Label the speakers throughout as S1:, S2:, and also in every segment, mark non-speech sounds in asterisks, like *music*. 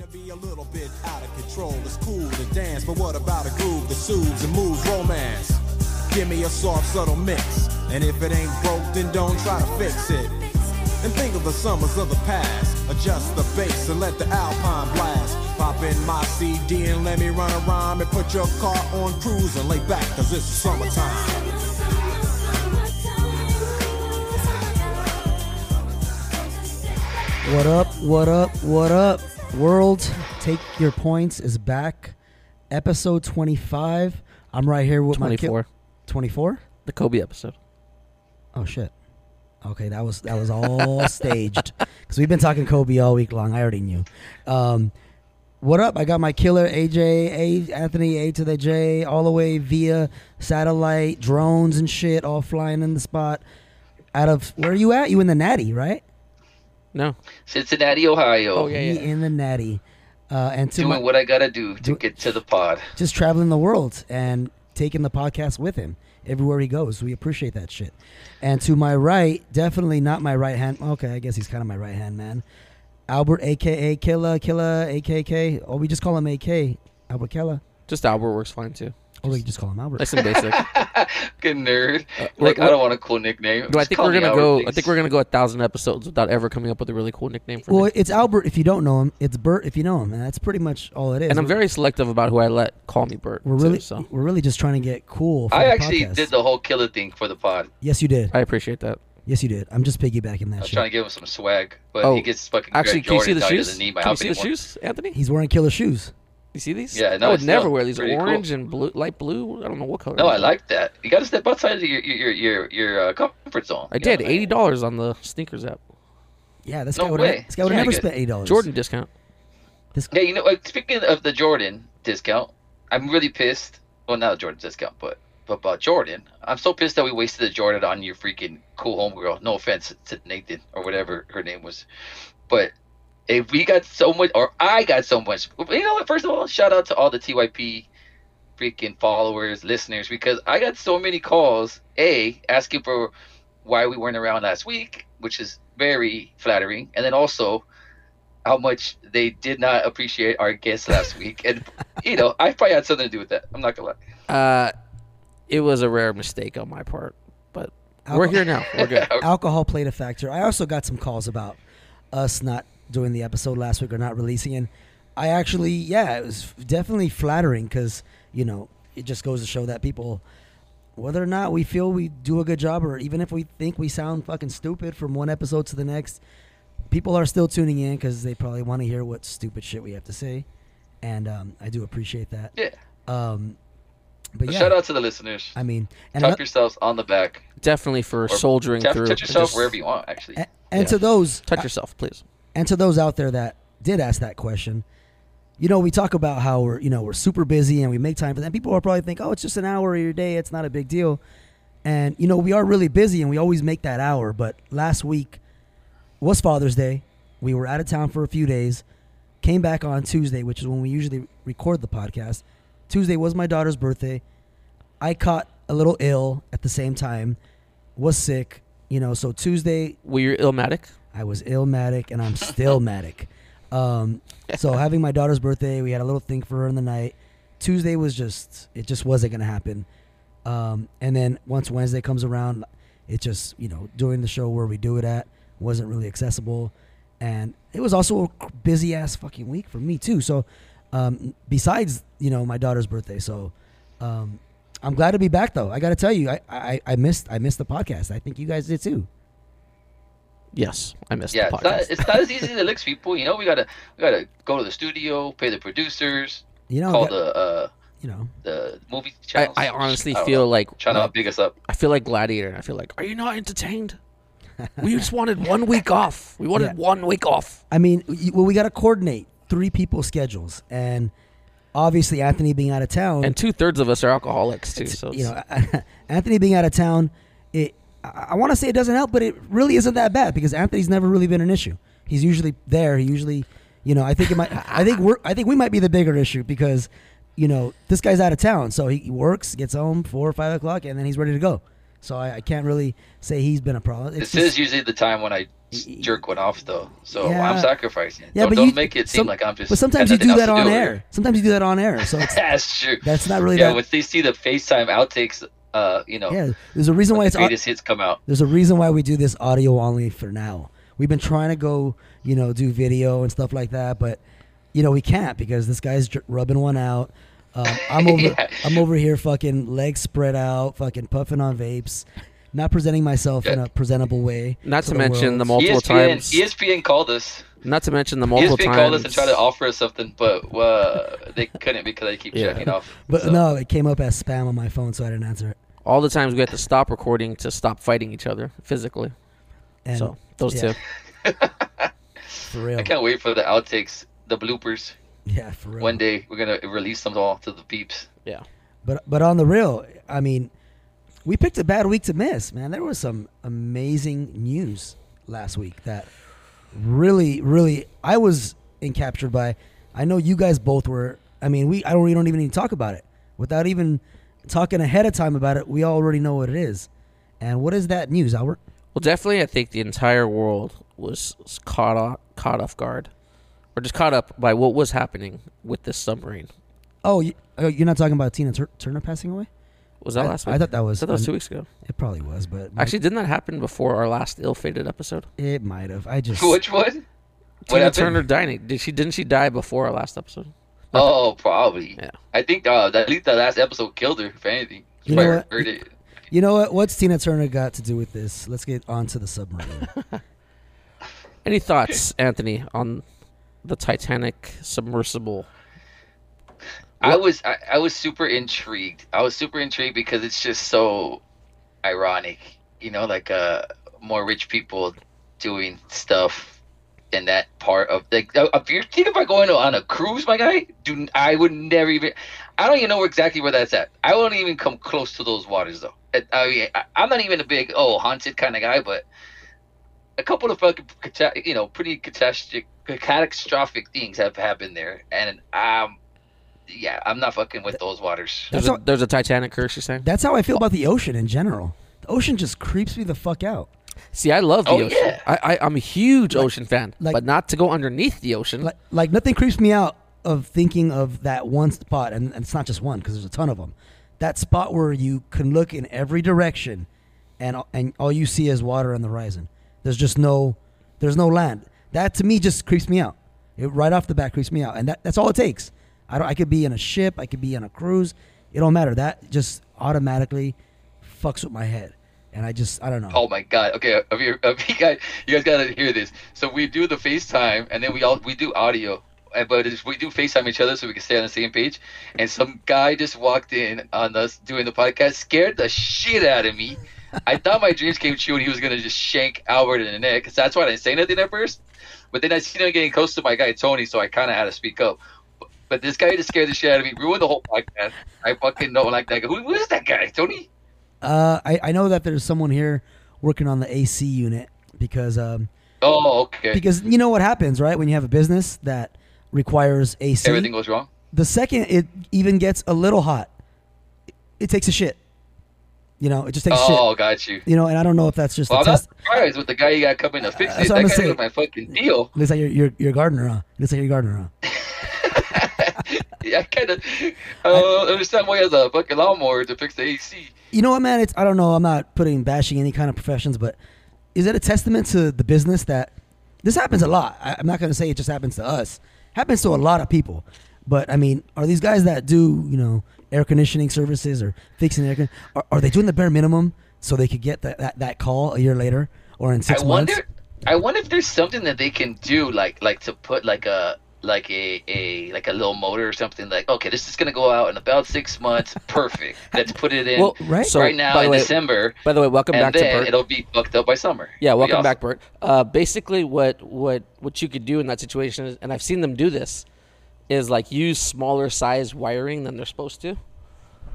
S1: to be a little bit out of control. It's cool to dance, but what about a groove that soothes and moves romance? Give me a soft, subtle mix. And if it ain't broke, then don't try to fix it. And think of the summers of the past. Adjust the bass and let the alpine blast. Pop in my CD and let me run a rhyme and put your car on cruise and lay back, cause it's summertime.
S2: What up? What up? What up? World, take your points is back. Episode 25. I'm right here with my
S3: 24.
S2: 24?
S3: The Kobe episode.
S2: Oh shit. Okay, that was that was all *laughs* staged because we've been talking Kobe all week long. I already knew. Um, what up? I got my killer AJ A Anthony A to the J all the way via satellite drones and shit, all flying in the spot. Out of where are you at? You in the Natty, right?
S3: No.
S4: Cincinnati, Ohio.
S3: Oh, yeah,
S2: Me
S3: yeah.
S2: in the Natty. Uh, and to
S4: Doing
S2: my,
S4: what I gotta do to
S2: Do-
S4: get to the pod.
S2: just traveling the world and taking the podcast with him everywhere he goes. We appreciate that shit. And to my right, definitely not my right hand. Okay, I guess he's kind of my right hand man. Albert, aka Killa, Killa, AKK. Or we just call him AK. Albert Killa.
S3: Just Albert works fine too.
S2: Or we can just call him Albert.
S3: Nice and basic. *laughs*
S4: Good nerd.
S3: Uh,
S4: like
S3: what-
S4: I don't want a cool nickname.
S3: Do I think we're gonna
S4: Albert,
S3: go? I think we're gonna go a thousand episodes without ever coming up with a really cool nickname for him.
S2: Well,
S3: me.
S2: it's Albert if you don't know him. It's Bert if you know him, and that's pretty much all it is.
S3: And I'm very selective about who I let call me Bert.
S2: we're
S3: too,
S2: really
S3: so
S2: we're really just trying to get cool. For
S4: I
S2: the
S4: actually
S2: podcast.
S4: did the whole killer thing for the pod.
S2: Yes, you did.
S3: I appreciate that.
S2: Yes, you did. I'm just piggybacking that.
S4: I
S2: that
S4: was
S2: shit.
S4: trying to give him some swag, but
S3: Oh,
S4: he gets fucking
S3: Actually,
S4: Greg
S3: can you see the shoes?
S4: doesn't need my
S3: Can you
S4: help
S3: see the shoes, Anthony?
S2: He's wearing killer shoes.
S3: You see these?
S4: Yeah, no,
S3: I would never wear these.
S4: pretty cool.
S3: Orange and blue, light blue. I don't know what color.
S4: No, I like that. You got to step outside of your your your your uh, comfort zone.
S3: I did eighty dollars on the sneakers app.
S2: Yeah, this
S4: No
S2: guy would
S4: way.
S2: this guy would
S4: Yeah,
S2: never
S4: good.
S2: spent eight dollars.
S3: Jordan discount.
S2: This
S4: Yeah, you know, like, speaking of the Jordan discount, I'm really pissed. Well, not the Jordan discount, but but about Jordan. I'm so pissed that we wasted the Jordan on your freaking cool homegirl. No offense to Nathan or whatever her name was, but if we got so much, or I got so much, you know what? First of all, shout out to all the TYP freaking followers, listeners, because I got so many calls. A asking for why we weren't around last week, which is very flattering, and then also how much they did not appreciate our guest last week. And *laughs* you know, I probably had something to do with that. I'm not gonna lie.
S3: Uh, it was a rare mistake on my part, but we're here now. We're good. *laughs*
S2: alcohol played a factor. I also got some calls about us not doing the episode last week or not releasing it. I actually, yeah, it was definitely flattering because you know it just goes to show that people, whether or not we feel we do a good job or even if we think we sound fucking stupid from one episode to the next, people are still tuning in because they probably want to hear what stupid shit we have to say, and um, I do appreciate that.
S4: Yeah.
S2: Um, but
S4: So
S2: yeah,
S4: Shout out to the listeners.
S2: I mean, and
S4: Tap
S2: ano-
S4: yourselves on the back.
S3: Definitely for
S4: Or
S3: soldiering
S4: Tap,
S3: through.
S4: touch yourself
S3: Just
S4: wherever you want. Actually,
S2: and, and
S3: Yeah.
S2: to those
S3: Touch yourself, please.
S2: And to those out there that did ask that question, you know, we talk about how we're, you know, we're super busy and we make time for that. People will probably think, oh, it's just an hour of your day. It's not a big deal. And, you know, we are really busy and we always make that hour. But last week was Father's Day. We were out of town for a few days, came back on Tuesday, which is when we usually record the podcast. Tuesday was my daughter's birthday. I caught a little ill at the same time, was sick, you know, so Tuesday
S3: Were you illmatic?
S2: I was illmatic and I'm still matic. Um, so *laughs* having my daughter's birthday, we had a little thing for her in the night. Tuesday was just it just wasn't gonna happen. Um, and then once Wednesday comes around, it just you know doing the show where we do it at wasn't really accessible, and it was also a busy ass fucking week for me too. So um, besides you know my daughter's birthday, so um, I'm glad to be back though. I got to tell you, I, I I missed I missed the podcast. I think you guys did too.
S3: Yes, I missed
S4: yeah,
S3: the
S4: it's not, it's not as easy as it looks, people. You know, we gotta we gotta go to the studio, pay the producers,
S2: You know,
S4: call
S2: got-
S4: the uh
S2: you know.
S4: the movie
S3: I,
S4: channels.
S3: I honestly
S4: don't
S3: feel
S4: know,
S3: like
S4: trying to
S3: like,
S4: big us up.
S3: I feel like Gladiator. I feel like, are you not entertained? *laughs* we just wanted one week off. We wanted
S2: Yeah.
S3: one week off.
S2: I mean, well, we got to coordinate three people's schedules, and obviously Anthony being out of town,
S3: And two thirds of us are alcoholics too. So
S2: you know, *laughs* Anthony being out of town, it I, I want to say it doesn't help, but it really isn't that bad because Anthony's never really been an issue. He's usually there. He usually, you know, I think it might. I think we're. I think we might be the bigger issue because, you know, this guy's out of town, so he works, gets home four or five o'clock, and then he's ready to go. So I, I can't really say he's been a problem. It's
S4: This
S2: just-
S4: is usually the time when I jerk one off, though. So
S2: Yeah.
S4: I'm sacrificing.
S2: yeah,
S4: don't,
S2: but
S4: don't
S2: you
S4: make it seem
S2: some-
S4: like I'm just.
S2: But sometimes you do that on
S4: do
S2: air.
S4: here.
S2: Sometimes you do that on air. So *laughs* it's,
S4: That's true.
S2: that's not really
S4: yeah,
S2: that.
S4: when they see the FaceTime outtakes, uh, you know,
S2: yeah, there's a reason why
S4: the
S2: it's au-
S4: greatest hits come out.
S2: there's a reason why we do this audio only for now. We've been trying to go, you know, do video and stuff like that, but you know we can't because this guy's dr- rubbing one out. Um, I'm *laughs* over,
S4: Yeah.
S2: I'm over here, fucking legs spread out, fucking puffing on vapes, not presenting myself in a presentable way.
S3: Not to
S2: the
S3: mention the
S2: world.
S3: multiple
S4: ESPN,
S3: times.
S4: ESPN called us.
S3: Not to mention the multiple times.
S4: ESPN
S3: times.
S4: called us and tried to offer us something, but uh, they couldn't because I keep
S3: Yeah.
S4: checking off.
S2: But
S4: So,
S2: no, it came up as spam on my phone, so I didn't answer it.
S3: all the times we had to stop recording to stop fighting each other physically.
S2: And
S3: so those
S2: yeah.
S3: two. *laughs*
S2: for real,
S4: I can't wait for the outtakes, the bloopers.
S2: yeah, for real.
S4: One day we're gonna release them all to the peeps.
S3: Yeah.
S2: But but on the real, I mean, we picked a bad week to miss, man. There was some amazing news last week that really, really, I was encaptured by. I know you guys both were. I mean, we I don't we don't even need to talk about it without even talking ahead of time about it. We already know what it is. And what is that news, Albert?
S3: Well, definitely, I think the entire world was caught off, caught off guard, or just caught up by what was happening with this submarine.
S2: Oh, oh you're not talking about Tina Tur- Turner passing away?
S3: Was that
S2: I,
S3: last week?
S2: I thought that
S3: I
S2: was.
S3: thought that was two weeks ago.
S2: It probably was, but
S3: Actually, didn't that happen before our last ill-fated episode?
S2: it might have. I just *laughs*
S4: Which one? What
S3: Tina
S4: happened?
S3: Turner dying. Did she? Didn't she die before our last episode?
S4: Oh, probably.
S3: Yeah.
S4: I think uh, at least the last episode killed her. If anything,
S2: You know
S4: If
S2: what?
S4: heard it.
S2: You know what? What's Tina Turner got to do with this? Let's get on to the submarine. *laughs*
S3: Any thoughts, Anthony, on the Titanic submersible?
S4: I was I, I was super intrigued. I was super intrigued because it's just so ironic, you know, like uh more rich people doing stuff in that part of like uh, if you're thinking about going on a cruise, my guy, do I would never even I don't even know exactly where that's at. I won't even come close to those waters though. I, I mean, I, I'm not even a big oh haunted kind of guy, but a couple of fucking you know pretty catastrophic catastrophic things have happened there, and um yeah, I'm not fucking with those waters.
S2: That's
S3: There's a,
S2: how-
S3: there's a Titanic curse. You're saying?
S2: That's how I feel about the ocean in general. The ocean just creeps me the fuck out.
S3: See, I love the
S4: Oh,
S3: ocean.
S4: yeah.
S3: I, I I'm a huge ocean fan,
S2: like-
S3: but not to go underneath the ocean.
S2: Like, like nothing creeps me out of thinking of that one spot, and, and it's not just one because there's a ton of them. That spot where you can look in every direction, and and all you see is water on the horizon. There's just no, there's no land. That to me just creeps me out. It right off the bat creeps me out, and that, that's all it takes. I don't. I could be in a ship. I could be on a cruise. It don't matter. That just automatically fucks with my head, and I just I don't know.
S4: Oh my god. Okay, if you, *laughs* if you guys, you guys gotta hear this. So we do the FaceTime, and then we all we do audio, uh, but it's, we do FaceTime each other so we can stay on the same page. And some guy just walked in on us doing the podcast, scared the shit out of me. I *laughs* thought my dreams came true, and he was gonna just shank Albert in the neck. Cause that's why I didn't say nothing at first. But then I seen him getting close to my guy Tony, so I kind of had to speak up. But this guy just scared the shit out of me, ruined the whole podcast. I fucking don't like that guy. Who, who is that guy, Tony?
S2: Uh, I I know that there's someone here working on the AC unit because um
S4: Oh, okay.
S2: because you know what happens right when you have a business that requires AC.
S4: Everything goes wrong.
S2: the second it even gets a little hot, it, it takes a shit. You know, it just takes a
S4: Oh,
S2: shit.
S4: got you.
S2: You know, and I don't know if that's just
S4: Well,
S2: a
S4: I'm not
S2: test.
S4: surprised with the guy you got coming to fix
S2: That's
S4: it.
S2: what
S4: That
S2: I'm
S4: guy
S2: saying.
S4: was my fucking deal.
S2: Looks like you're a gardener, huh? Looks like you're a gardener, huh? *laughs* *laughs*
S4: yeah, I kind of uh, understand why he has a fucking lawnmower to fix the AC.
S2: You know what, man? It's I don't know. I'm not putting bashing any kind of professions, but is it a testament to the business that this happens a lot? I, I'm not going to say it just happens to us. Happens to a lot of people. But I mean, are these guys that do you know air conditioning services or fixing air con- are, are they doing the bare minimum so they could get that, that, that call a year later or in six
S4: I
S2: months?
S4: wonder. I wonder if there's something that they can do, like like to put like a like a, a like a little motor or something. Like, okay, this is gonna go out in about six months. *laughs* Perfect. Let's put it in
S3: well,
S2: right?
S3: So,
S4: right now in
S3: way,
S4: December,
S3: by the way, welcome back to Bert.
S4: it'll be fucked up by summer.
S3: Yeah, welcome
S4: awesome.
S3: back, Bert. Uh, basically, what what what you could do in that situation is, and I've seen them do this, is like use smaller size wiring than they're supposed to,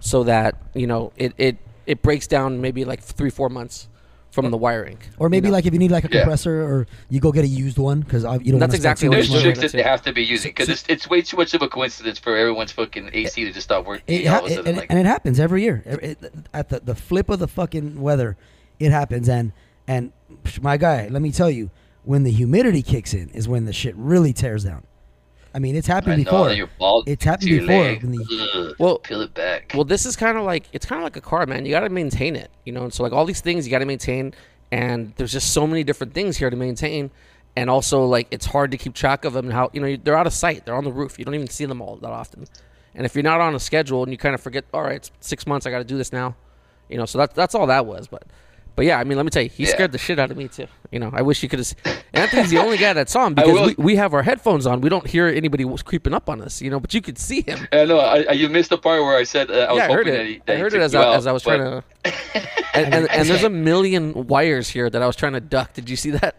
S3: so that you know it it it breaks down maybe like three four months from the wiring.
S2: Or maybe
S3: you know?
S2: like if you need like a
S4: Yeah.
S2: compressor, or you go get a used one because you don't.
S3: That's
S2: wanna
S3: exactly
S2: too
S3: what
S2: much
S4: There's
S3: it's
S2: money.
S3: doing.
S4: tricks that they have to be using because it's, it's way too much of a coincidence for everyone's fucking AC to just stop working.
S2: It
S4: all
S2: ha-
S4: of a sudden,
S2: and,
S4: like,
S2: and it happens every year. It- it- at the, the flip of the fucking weather, it happens. And and my guy, let me tell you, when the humidity kicks in, is when the shit really tears down. I mean, it's happened
S4: I know
S2: before.
S4: that your ball
S2: It's happened
S4: to
S2: before
S4: leg.
S2: the-
S3: Well-
S4: peel it back.
S3: Well, this is kind of like it's kind of like a car, man. You got to maintain it, you know. And so like all these things you got to maintain, and there's just so many different things here to maintain, and also like it's hard to keep track of them and how you know they're out of sight. They're on the roof. You don't even see them all that often. And if you're not on a schedule and you kind of forget, all right, it's six months. I got to do this now, you know. So that's that's all that was. But but yeah, I mean, let me tell you, he
S4: Yeah.
S3: scared the shit out of me too. You know, I wish you could have. Anthony's the only guy that saw him *laughs* because we, we have our headphones on. We don't hear anybody was creeping up on us, you know. But you could see him.
S4: I know. I, I, you missed the part where I said uh, I was
S3: yeah, I heard
S4: hoping
S3: it.
S4: that he,
S3: I
S4: that he
S3: heard it as I,
S4: out,
S3: as I was
S4: but-
S3: trying *laughs* to. And, and, and there's a *laughs* million wires here that I was trying to duck. Did you see that?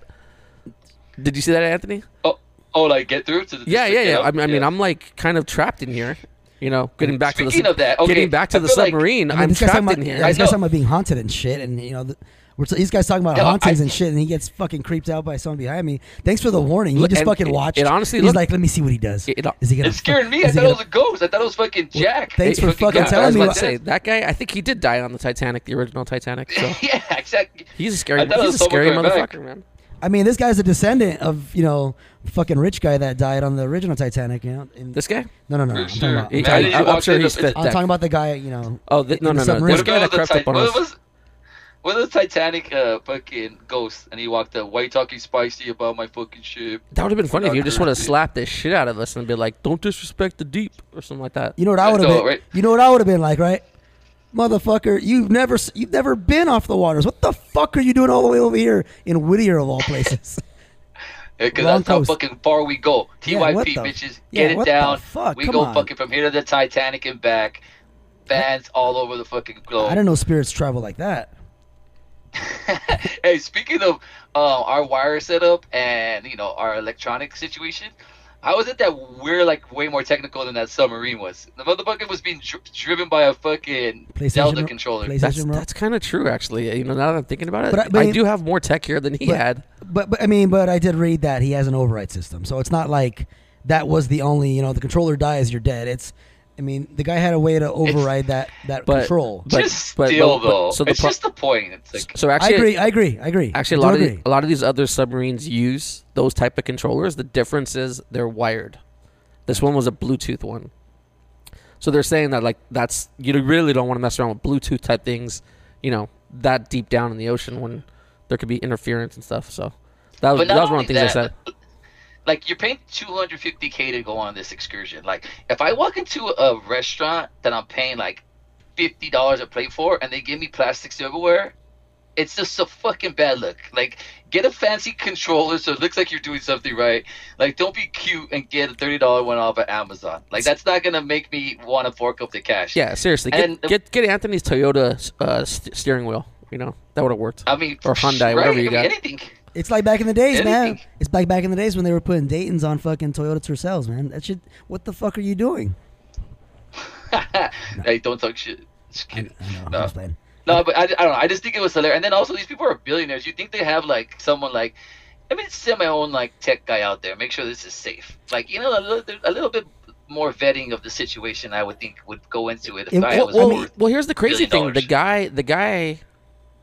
S3: Did you see that, Anthony?
S4: Oh, oh, like get through to the.
S3: Yeah, yeah, yeah. I mean, I mean,
S4: Yeah.
S3: I'm like kind of trapped in here. You know, getting back to the
S4: Speaking of that, okay,
S3: getting back to
S4: I
S3: the
S4: feel like-
S3: submarine.
S2: I mean,
S3: I'm
S2: this guy's talking
S3: trapped
S2: about,
S3: in here.
S2: yeah, this
S4: I
S2: guy's
S4: know.
S2: talking about being haunted and shit, and you know, the, we're, these guys talking about
S4: No,
S2: hauntings
S4: I-
S2: and shit, and he gets fucking creeped out by someone behind me. Thanks for the warning. He
S3: Look,
S2: just
S3: and
S2: fucking
S3: it-
S2: watched.
S3: it honestly
S2: he's
S3: looked-
S2: like, let me see what he does.
S3: It- it-
S2: is he gonna?
S4: It scared me. I
S2: is he
S4: thought it was
S2: gonna-
S4: a ghost. I thought it was fucking Jack.
S2: Thanks
S4: Hey,
S2: for fucking
S3: Yeah, I
S2: telling
S3: was
S2: me
S3: about
S2: what-
S3: to say that guy. I think he did die on the Titanic, the original Titanic. So *laughs*
S4: yeah, exactly.
S3: he's a scary.
S4: I thought it
S3: He's a
S4: was someone
S3: scary
S4: coming back.
S3: motherfucker, man.
S2: I mean, this guy's a descendant of you know fucking rich guy that died on the original Titanic. You know, in,
S3: This guy?
S2: no, no, no.
S4: For
S2: I'm talking about. I'm
S4: Man,
S3: I,
S2: talking,
S4: did you
S3: am sure he's
S4: It's-
S3: fifth
S2: I'm talking about the guy. You know.
S3: Oh, th- no, no, no. This
S2: What
S3: guy that crept
S4: Ti-
S3: up on
S4: what
S3: us.
S4: was what was the Titanic uh, fucking ghost? And he walked up, "Why you talking spicy about my fucking ship?"
S3: That would have been funny if you just would have
S4: Accuracy.
S3: slapped the shit out of us and be like, "Don't disrespect the deep" or something like that.
S2: You know what I would have been?
S4: right?
S2: You know what I would have been like, right? Motherfucker, you've never you've never been off the waters. What the fuck are you doing all the way over here in Whittier of all places? *laughs*
S4: Because that's how fucking far we go. TYP
S2: the-
S4: bitches,
S2: yeah,
S4: get it down. We
S2: Come
S4: go
S2: on.
S4: fucking from here to the Titanic and back. Fans all over the fucking globe.
S2: I didn't know spirits travel like that. *laughs*
S4: hey, speaking of uh, our wire setup and you know our electronic situation, how is it that we're like way more technical than that submarine was? The motherfucker was being dri- driven by a fucking
S2: PlayStation
S4: Zelda
S2: ro-
S4: controller.
S3: That's
S2: remote.
S3: that's kind of true, actually. You know, now that I'm thinking about it,
S2: But I-
S3: I, do have more tech here than he
S2: but,
S3: had.
S2: But but I mean, but I did read that he has an override system, so it's not like that was the only. You know, the controller dies, you're dead. It's. I mean, the guy had a way to override that that
S3: But-
S2: control.
S3: but-
S4: just
S3: but-
S4: still
S3: but-
S4: though,
S3: so the
S4: it's
S3: pro-
S4: just the point. It's like
S3: So
S2: I agree. I agree. I agree.
S3: actually, a
S2: I do
S3: lot of the, a lot of these other submarines use those type of controllers. The difference is they're wired. This one was a Bluetooth one. So they're saying that like that's you really don't want to mess around with Bluetooth type things, you know, that deep down in the ocean when there could be interference and stuff. So that was that was one of the
S4: only
S3: things I said.
S4: Like you're paying 250k to go on this excursion. Like if I walk into a restaurant that I'm paying like fifty dollars a plate for, and they give me plastic silverware, it's just a fucking bad look. Like get a fancy controller so it looks like you're doing something right. Like don't be cute and get a thirty dollar one off at Amazon. Like that's not gonna make me want to fork up the cash.
S3: Yeah, seriously, get
S4: And
S3: get, get Anthony's Toyota uh, st- steering wheel. You know that would have worked.
S4: I mean,
S3: Or Hyundai,
S4: right?
S3: whatever
S4: I
S3: you
S4: mean,
S3: got.
S4: Anything.
S2: It's like back in the days, man. It's like back in the days when they were putting Dayton's on fucking Toyota Tercels, man. That shit. What the fuck are you doing? *laughs*
S4: hey, don't talk shit. Just kidding.
S2: I know.
S4: No. No, but I, I don't know. I just think it was hilarious. And then also, these people are billionaires. You think they have like someone like, let me send my own like tech guy out there, make sure this is safe. Like you know, a little, a little bit more vetting of the situation. I would think would go into it if
S2: It-
S4: I
S2: well-
S4: was
S3: well, well, here's the crazy thing: the guy, the guy,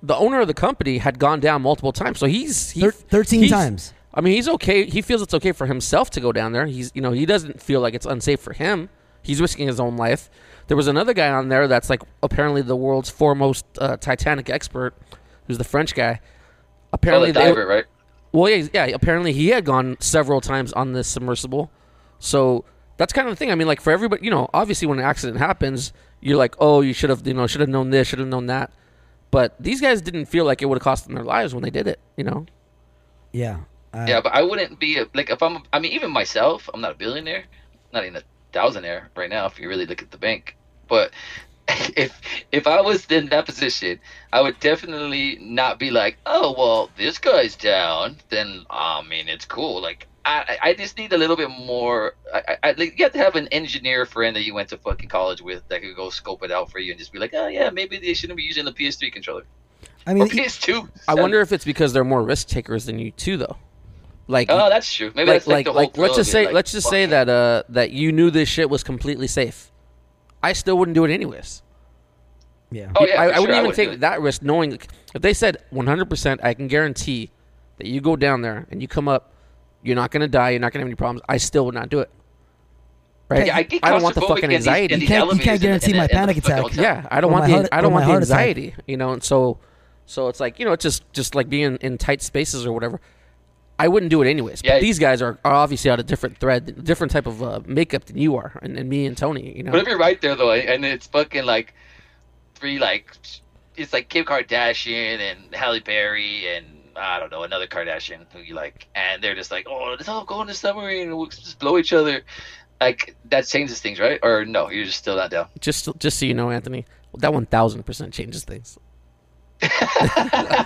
S3: the owner of the company had gone down multiple times. So he's he,
S2: Thir- Thirteen
S3: he's-
S2: times.
S3: I mean, he's okay. He feels it's okay for himself to go down there. He's, you know, he doesn't feel like it's unsafe for him. He's risking his own life. There was another guy on there that's like apparently the world's foremost uh, Titanic expert, who's the French guy.
S4: Oh,
S3: Apparently,
S4: the
S3: they-
S4: right?
S3: well, yeah, yeah. Apparently, he had gone several times on this submersible. So that's kind of the thing. I mean, like for everybody, you know, obviously when an accident happens, you're like, oh, you should have, you know, should have known this, should have known that. But these guys didn't feel like it would have cost them their lives when they did it. You know,
S2: Yeah. Uh,
S4: Yeah, but I wouldn't be a, like if I'm. I mean, even myself, I'm not a billionaire, not even a thousandaire right now. If you really look at the bank, but *laughs* if if I was in that position, I would definitely not be like, oh well, this guy's down. Then I mean, it's cool. Like I I I just need a little bit more. I, I, I like, you have to have an engineer friend that you went to fucking college with that could go scope it out for you and just be like, oh yeah, maybe they shouldn't be using the PS3 controller.
S2: I mean,
S4: or PS2.
S3: I wonder if it's because they're more risk takers than you too, though. Like,
S4: Oh, that's true. Maybe
S3: like,
S4: that's like,
S3: like,
S4: the
S3: like, let's just say,
S4: of it,
S3: let's just
S4: fuck
S3: say that uh that you knew this shit was completely safe. I still wouldn't do it anyways.
S2: yeah.
S4: Oh yeah,
S3: I, I
S4: sure,
S3: wouldn't even
S4: do
S3: take that risk, knowing if they said 100, percent I can guarantee that you go down there and you come up, you're not gonna die, you're not gonna have any problems. I still would not do it. Right?
S4: Yeah, I, get
S3: don't want the fucking
S4: in these-
S3: anxiety.
S2: You can't- you can't guarantee
S4: and-
S2: my
S4: and
S2: panic
S4: fucking
S2: attack.
S4: hotel.
S3: Yeah, I don't
S2: Or
S3: want the
S2: heart-
S3: I don't want the
S2: heart attack.
S3: anxiety, you know. And so, so it's like you know, it's just just like being in tight spaces or whatever. I wouldn't do it anyways.
S4: Yeah.
S3: But these guys are, are obviously on a different thread, different type of uh, makeup than you are, and, and me and Tony. You know,
S4: But if you're right there though, and it's fucking like three like it's like Kim Kardashian and Halle Berry and I don't know another Kardashian who you like, and they're just like, oh, let's all go in the submarine and we'll just blow each other. Like that changes things, right? Or no, you're just still not down.
S3: just just so you know, Anthony, that one thousand percent changes things. *laughs* I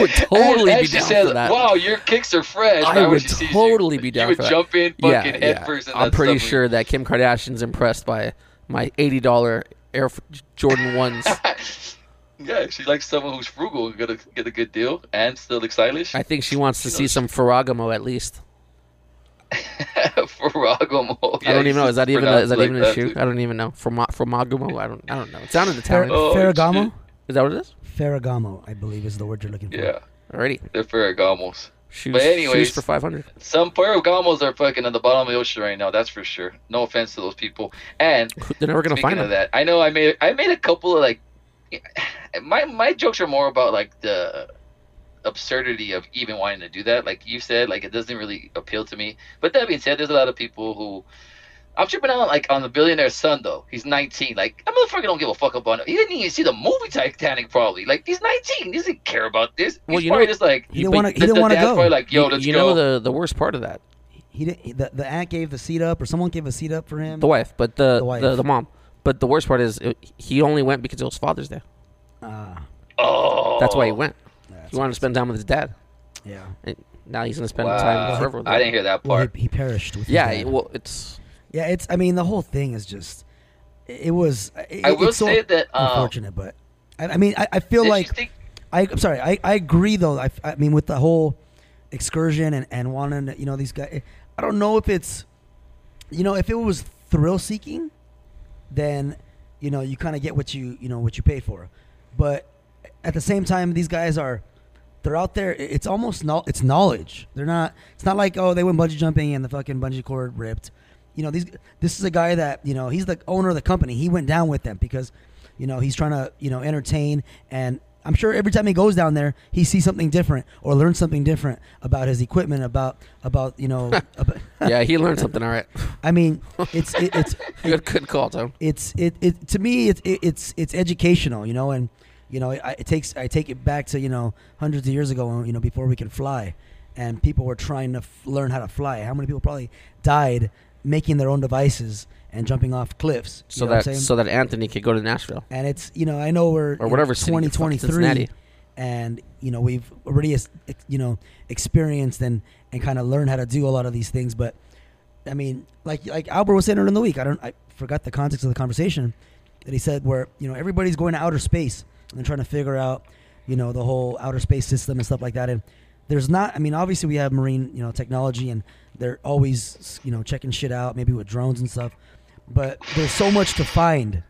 S3: would *laughs* totally
S4: and,
S3: be down
S4: said,
S3: for that.
S4: "Wow, your kicks are fresh."
S3: I
S4: when
S3: would
S4: sees you,
S3: totally be
S4: you
S3: down
S4: would
S3: for that.
S4: jump in
S3: yeah,
S4: fucking
S3: yeah.
S4: head first.
S3: I'm pretty
S4: submarine.
S3: sure that Kim Kardashian's impressed by my eighty dollar Air Jordan ones. *laughs*
S4: yeah, she likes someone who's frugal and gonna get a good deal and still look stylish.
S3: I think she wants to see some Ferragamo at least. *laughs*
S4: Ferragamo.
S3: I don't even know. Is that even a, is that even a
S4: like
S3: shoe?
S4: too.
S3: I don't even know. Ferma- Ferragamo. I don't. I don't know. It sounded
S2: Fer-
S3: Italian.
S4: Oh,
S2: Ferragamo.
S4: shit.
S3: Is that what it is?
S2: Ferragamo, I believe, is the word you're looking for.
S4: Yeah,
S3: Alrighty.
S4: they're Ferragamos.
S3: Shoes.
S4: But anyways-
S3: shoes for five hundred.
S4: Some Ferragamos are fucking at the bottom of the ocean right now. That's for sure. No offense to those people. And
S3: They're never gonna
S4: speaking
S3: find
S4: of
S3: them.
S4: that, I know I made I made a couple of like my my jokes are more about like the absurdity of even wanting to do that. Like you said, like it doesn't really appeal to me. But that being said, there's a lot of people who I'm tripping out like on the billionaire's son though. He's 19. Like that motherfucker don't give a fuck about it. He didn't even see the movie Titanic probably. Like he's 19. He doesn't care about this. He's
S3: Well, you
S4: probably
S3: know-
S4: just like
S2: He didn't want to. He
S4: the-
S2: didn't want to go.
S4: probably like, yo,
S3: you
S4: let's
S3: you
S4: go.
S3: know the the worst part of that,
S2: he didn't. The, the aunt gave the seat up, or someone gave a seat up for him.
S3: the wife, but the
S2: The
S3: the,
S2: wife.
S3: the, mom. But the worst part is it, he only went because it was Father's Day.
S2: Ah,
S4: oh,
S3: That's why he went.
S2: that's
S3: He wanted to spend time with his dad.
S2: Yeah.
S3: And now he's gonna spend
S4: Wow.
S3: time forever with
S4: I didn't hear that
S2: Well,
S4: part.
S2: he, he perished with. his
S3: Yeah,
S2: dad.
S3: well, it's
S2: Yeah, it's. I mean, the whole thing is just. It, it was. It,
S4: I will
S2: it's so
S4: say that um,
S2: unfortunate, but I, I mean, I, I feel like
S4: think
S2: I, I'm sorry. I, I agree though. I, I mean, with the whole excursion and, and wanting to, you know, these guys. I don't know if it's, you know, if it was thrill seeking, then, you know, you kind of get what you, you know, what you paid for. But at the same time, these guys are, they're out there. It's almost no, it's knowledge. They're not. It's not like oh, they went bungee jumping and the fucking bungee cord ripped. You know, these. This is a guy that you know he's the owner of the company. He went down with them because, you know, he's trying to you know entertain and. I'm sure every time he goes down there, he sees something different or learns something different about his equipment, about about you know. *laughs* about,
S3: yeah, he learned something. All right,
S2: I mean, it's it, it's *laughs*
S3: good good call, Tom.
S2: it's it, it to me it's it, it's it's educational you know and you know I, it takes i take it back to you know hundreds of years ago you know before we could fly and people were trying to f- learn how to fly how many people probably died making their own devices and jumping off cliffs
S3: So
S2: know what I'm
S3: that so that Anthony could go to Nashville.
S2: and it's you know i know we're
S3: Or whatever
S2: 2023 and you know we've already you know experienced and and kind of learn how to do a lot of these things but i mean like like albert was saying earlier in the week i don't i forgot the context of the conversation that he said where you know everybody's going to outer space and trying to figure out you know the whole outer space system and stuff like that and there's not i mean obviously we have marine you know technology and they're always you know checking shit out maybe with drones and stuff but there's so much to find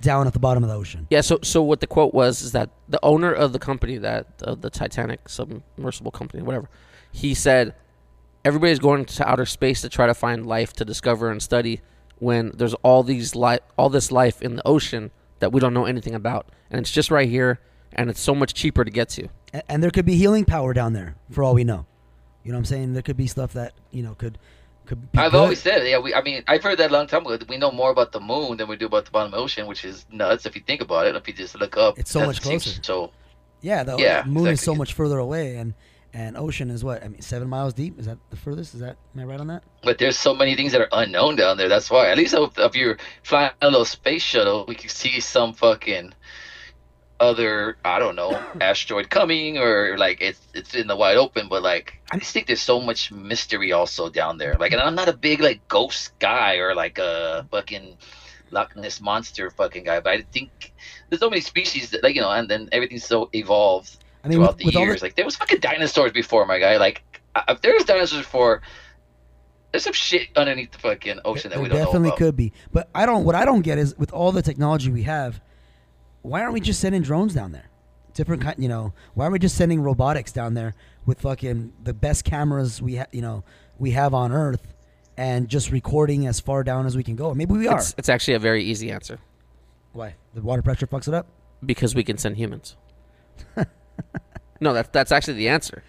S2: down at the bottom of the ocean
S3: Yeah. So so what the quote was is that the owner of the company that of the Titanic submersible company whatever, he said everybody's going to outer space to try to find life to discover and study when there's all these li- all this life in the ocean that we don't know anything about and it's just right here and it's so much cheaper to get to.
S2: And there could be healing power down there for all we know. You know what I'm saying? There could be stuff that you know could could be
S4: I've
S2: good.
S4: always said, yeah, we. I mean, I've heard that a long time ago. that We know more about the moon than we do about the bottom of the ocean, which is nuts if you think about it. If you just look up,
S2: It's so much closer.
S4: So
S2: yeah, the
S4: Yeah,
S2: moon is so much further away, and and ocean is what I mean, seven miles deep. Is that the furthest? Is that am I right on that?
S4: But there's so many things that are unknown down there. That's why. At least if, if you're flying a little space shuttle, we can see some fucking other, I don't know, *coughs* asteroid coming or like it's it's in the wide open. But like, I just think there's so much mystery also down there. Like, and I'm not a big like ghost guy or like a fucking Loch Ness monster fucking guy, but I think there's so many species that like you know, and then everything's so evolved
S2: I mean,
S4: throughout
S2: with,
S4: the
S2: with all
S4: years.
S2: the,
S4: like there was fucking dinosaurs before, my guy. Like if there was dinosaurs before, there's some shit underneath the fucking ocean that
S2: there
S4: we don't know
S2: definitely
S4: about.
S2: could be, but I don't. What I don't get is with all the technology we have, why aren't we just sending drones down there? Different kind, you know. Why aren't we just sending robotics down there with fucking the best cameras we have, you know, we have on Earth, and just recording as far down as we can go? Maybe we are.
S3: It's, it's actually a very easy answer
S2: Why the water pressure fucks it up?
S3: because we can send humans. *laughs* *laughs* no, that's that's actually the answer.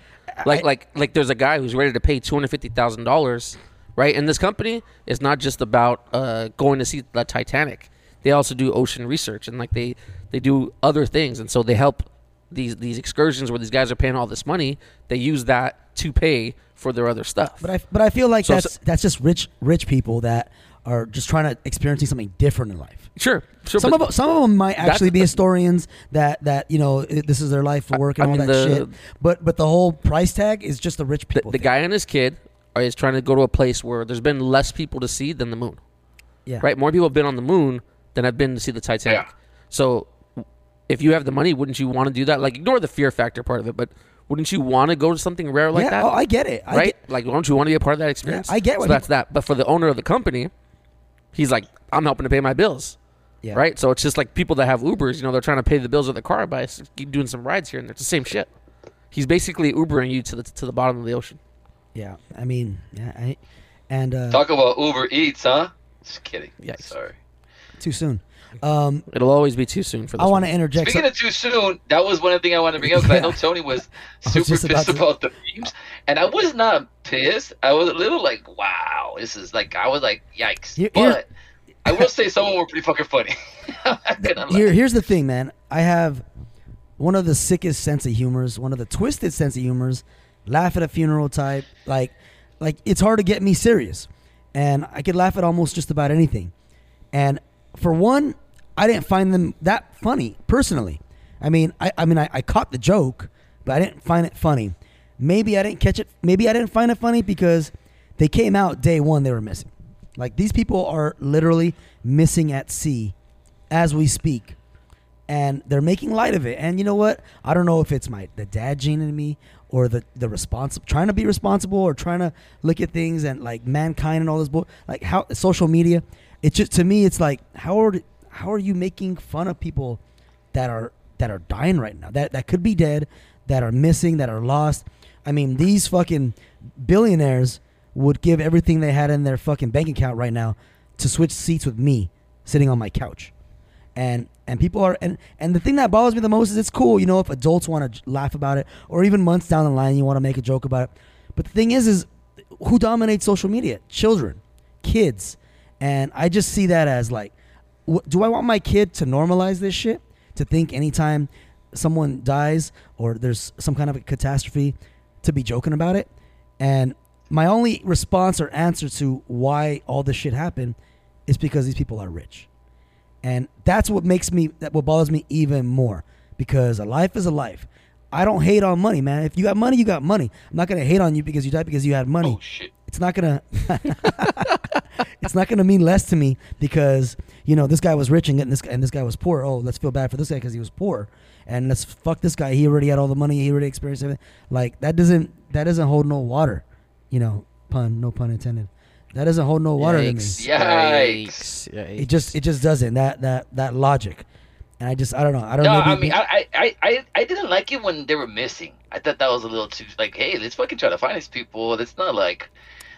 S3: Like
S2: I-
S3: like like there's a guy who's ready to pay two hundred fifty thousand dollars, right? And this company is not just about uh, going to see the Titanic. They also do ocean research and like they they do other things, and so they help these these excursions where these guys are paying all this money. They use that to pay for their other stuff.
S2: But I but I feel like
S3: So-
S2: that's that's just rich rich people that are just trying to experiencing something different in life.
S3: sure, sure.
S2: Some
S3: but-
S2: of 'em- some of them might actually be historians that that you know i- this is their life for work and
S3: I
S2: all
S3: mean,
S2: that
S3: the-
S2: shit. But but the whole price tag is just the rich
S3: the,
S2: people.
S3: the
S2: thing.
S3: guy and his kid are is trying to go to a place where there's been less people to see than the moon.
S2: yeah.
S3: right? More people have been on the moon than have been to see the Titanic.
S4: Yeah.
S3: So, if you have the money, wouldn't you want to do that? Like, ignore the fear factor part of it, but wouldn't you want to go to something rare like
S2: yeah,
S3: that?
S2: Oh, I get it. I
S3: right?
S2: get-
S3: like, don't you want to be a part of that experience?
S2: I get
S3: So
S2: what
S3: that's that. But for the owner of the company, he's like, I'm helping to pay my bills.
S2: yeah.
S3: Right? So it's just like people that have Ubers, you know, they're trying to pay the bills of the car by keep doing some rides here and there. It's the same shit. He's basically Ubering you to the to the bottom of the ocean.
S2: Yeah. I mean, yeah. I, and uh,
S4: Talk about Uber Eats, huh? Just kidding.
S3: Yeah.
S4: Sorry.
S2: too soon. Um,
S3: It'll always be too soon for this.
S2: I want to
S3: one.
S2: interject.
S4: Speaking of too soon, that was one thing I wanted to bring up because I know *laughs* Tony was *laughs*
S2: I was
S4: super
S2: about
S4: pissed
S2: to-
S4: about the memes, and I was not pissed. I was a little like, "Wow, this is like," I was like, "Yikes!"
S2: Here- here-
S4: but I will say some of them were pretty fucking funny. *laughs* I'm not gonna lie.
S2: Here, here's the thing, man. I have one of the sickest sense of humors, one of the twisted sense of humors, laugh at a funeral type. Like, like it's hard to get me serious, and I could laugh at almost just about anything. And for one, I didn't find them that funny personally. I mean, I, I mean, I, I caught the joke, but I didn't find it funny. Maybe I didn't catch it. Maybe I didn't find it funny because they came out day one. They were missing. Like these people are literally missing at sea as we speak and they're making light of it and you know what i don't know if it's my the dad gene in me or the the responsible trying to be responsible or trying to look at things and like mankind and all this bull like how social media it's just to me it's like how are how are you making fun of people that are that are dying right now? That that could be dead that are missing that are lost. I mean these fucking billionaires would give everything they had in their fucking bank account right now to switch seats with me sitting on my couch. And and people are and and the thing that bothers me the most is it's cool you know if adults want to laugh about it or even months down the line you want to make a joke about it. But the thing is is who dominates social media? Children kids and i just see that as like do i want my kid to normalize this shit? To think anytime someone dies or there's some kind of a catastrophe to be joking about it? And my only response or answer to why all this shit happened is because these people are rich. And that's what makes me that what bothers me even more because a life is a life. I don't hate on money man. If you got money you got money. I'm not gonna hate on you because you died because you had money.
S4: Oh shit!
S2: It's not gonna *laughs* it's not gonna mean less to me because you know this guy was rich and this and this guy was poor oh let's feel bad for this guy because he was poor and let's fuck this guy he already had all the money he already experienced everything like that doesn't that doesn't hold no water you know pun no pun intended that doesn't hold no water to me
S3: Yikes.
S4: Yikes.
S3: Yikes.
S2: it just it just doesn't that that that logic and i just i don't know i don't
S4: No,
S2: know
S4: I mean, I, I, I, I didn't like it when they were missing. I thought that was a little too like, hey, let's fucking try to find these people. It's not like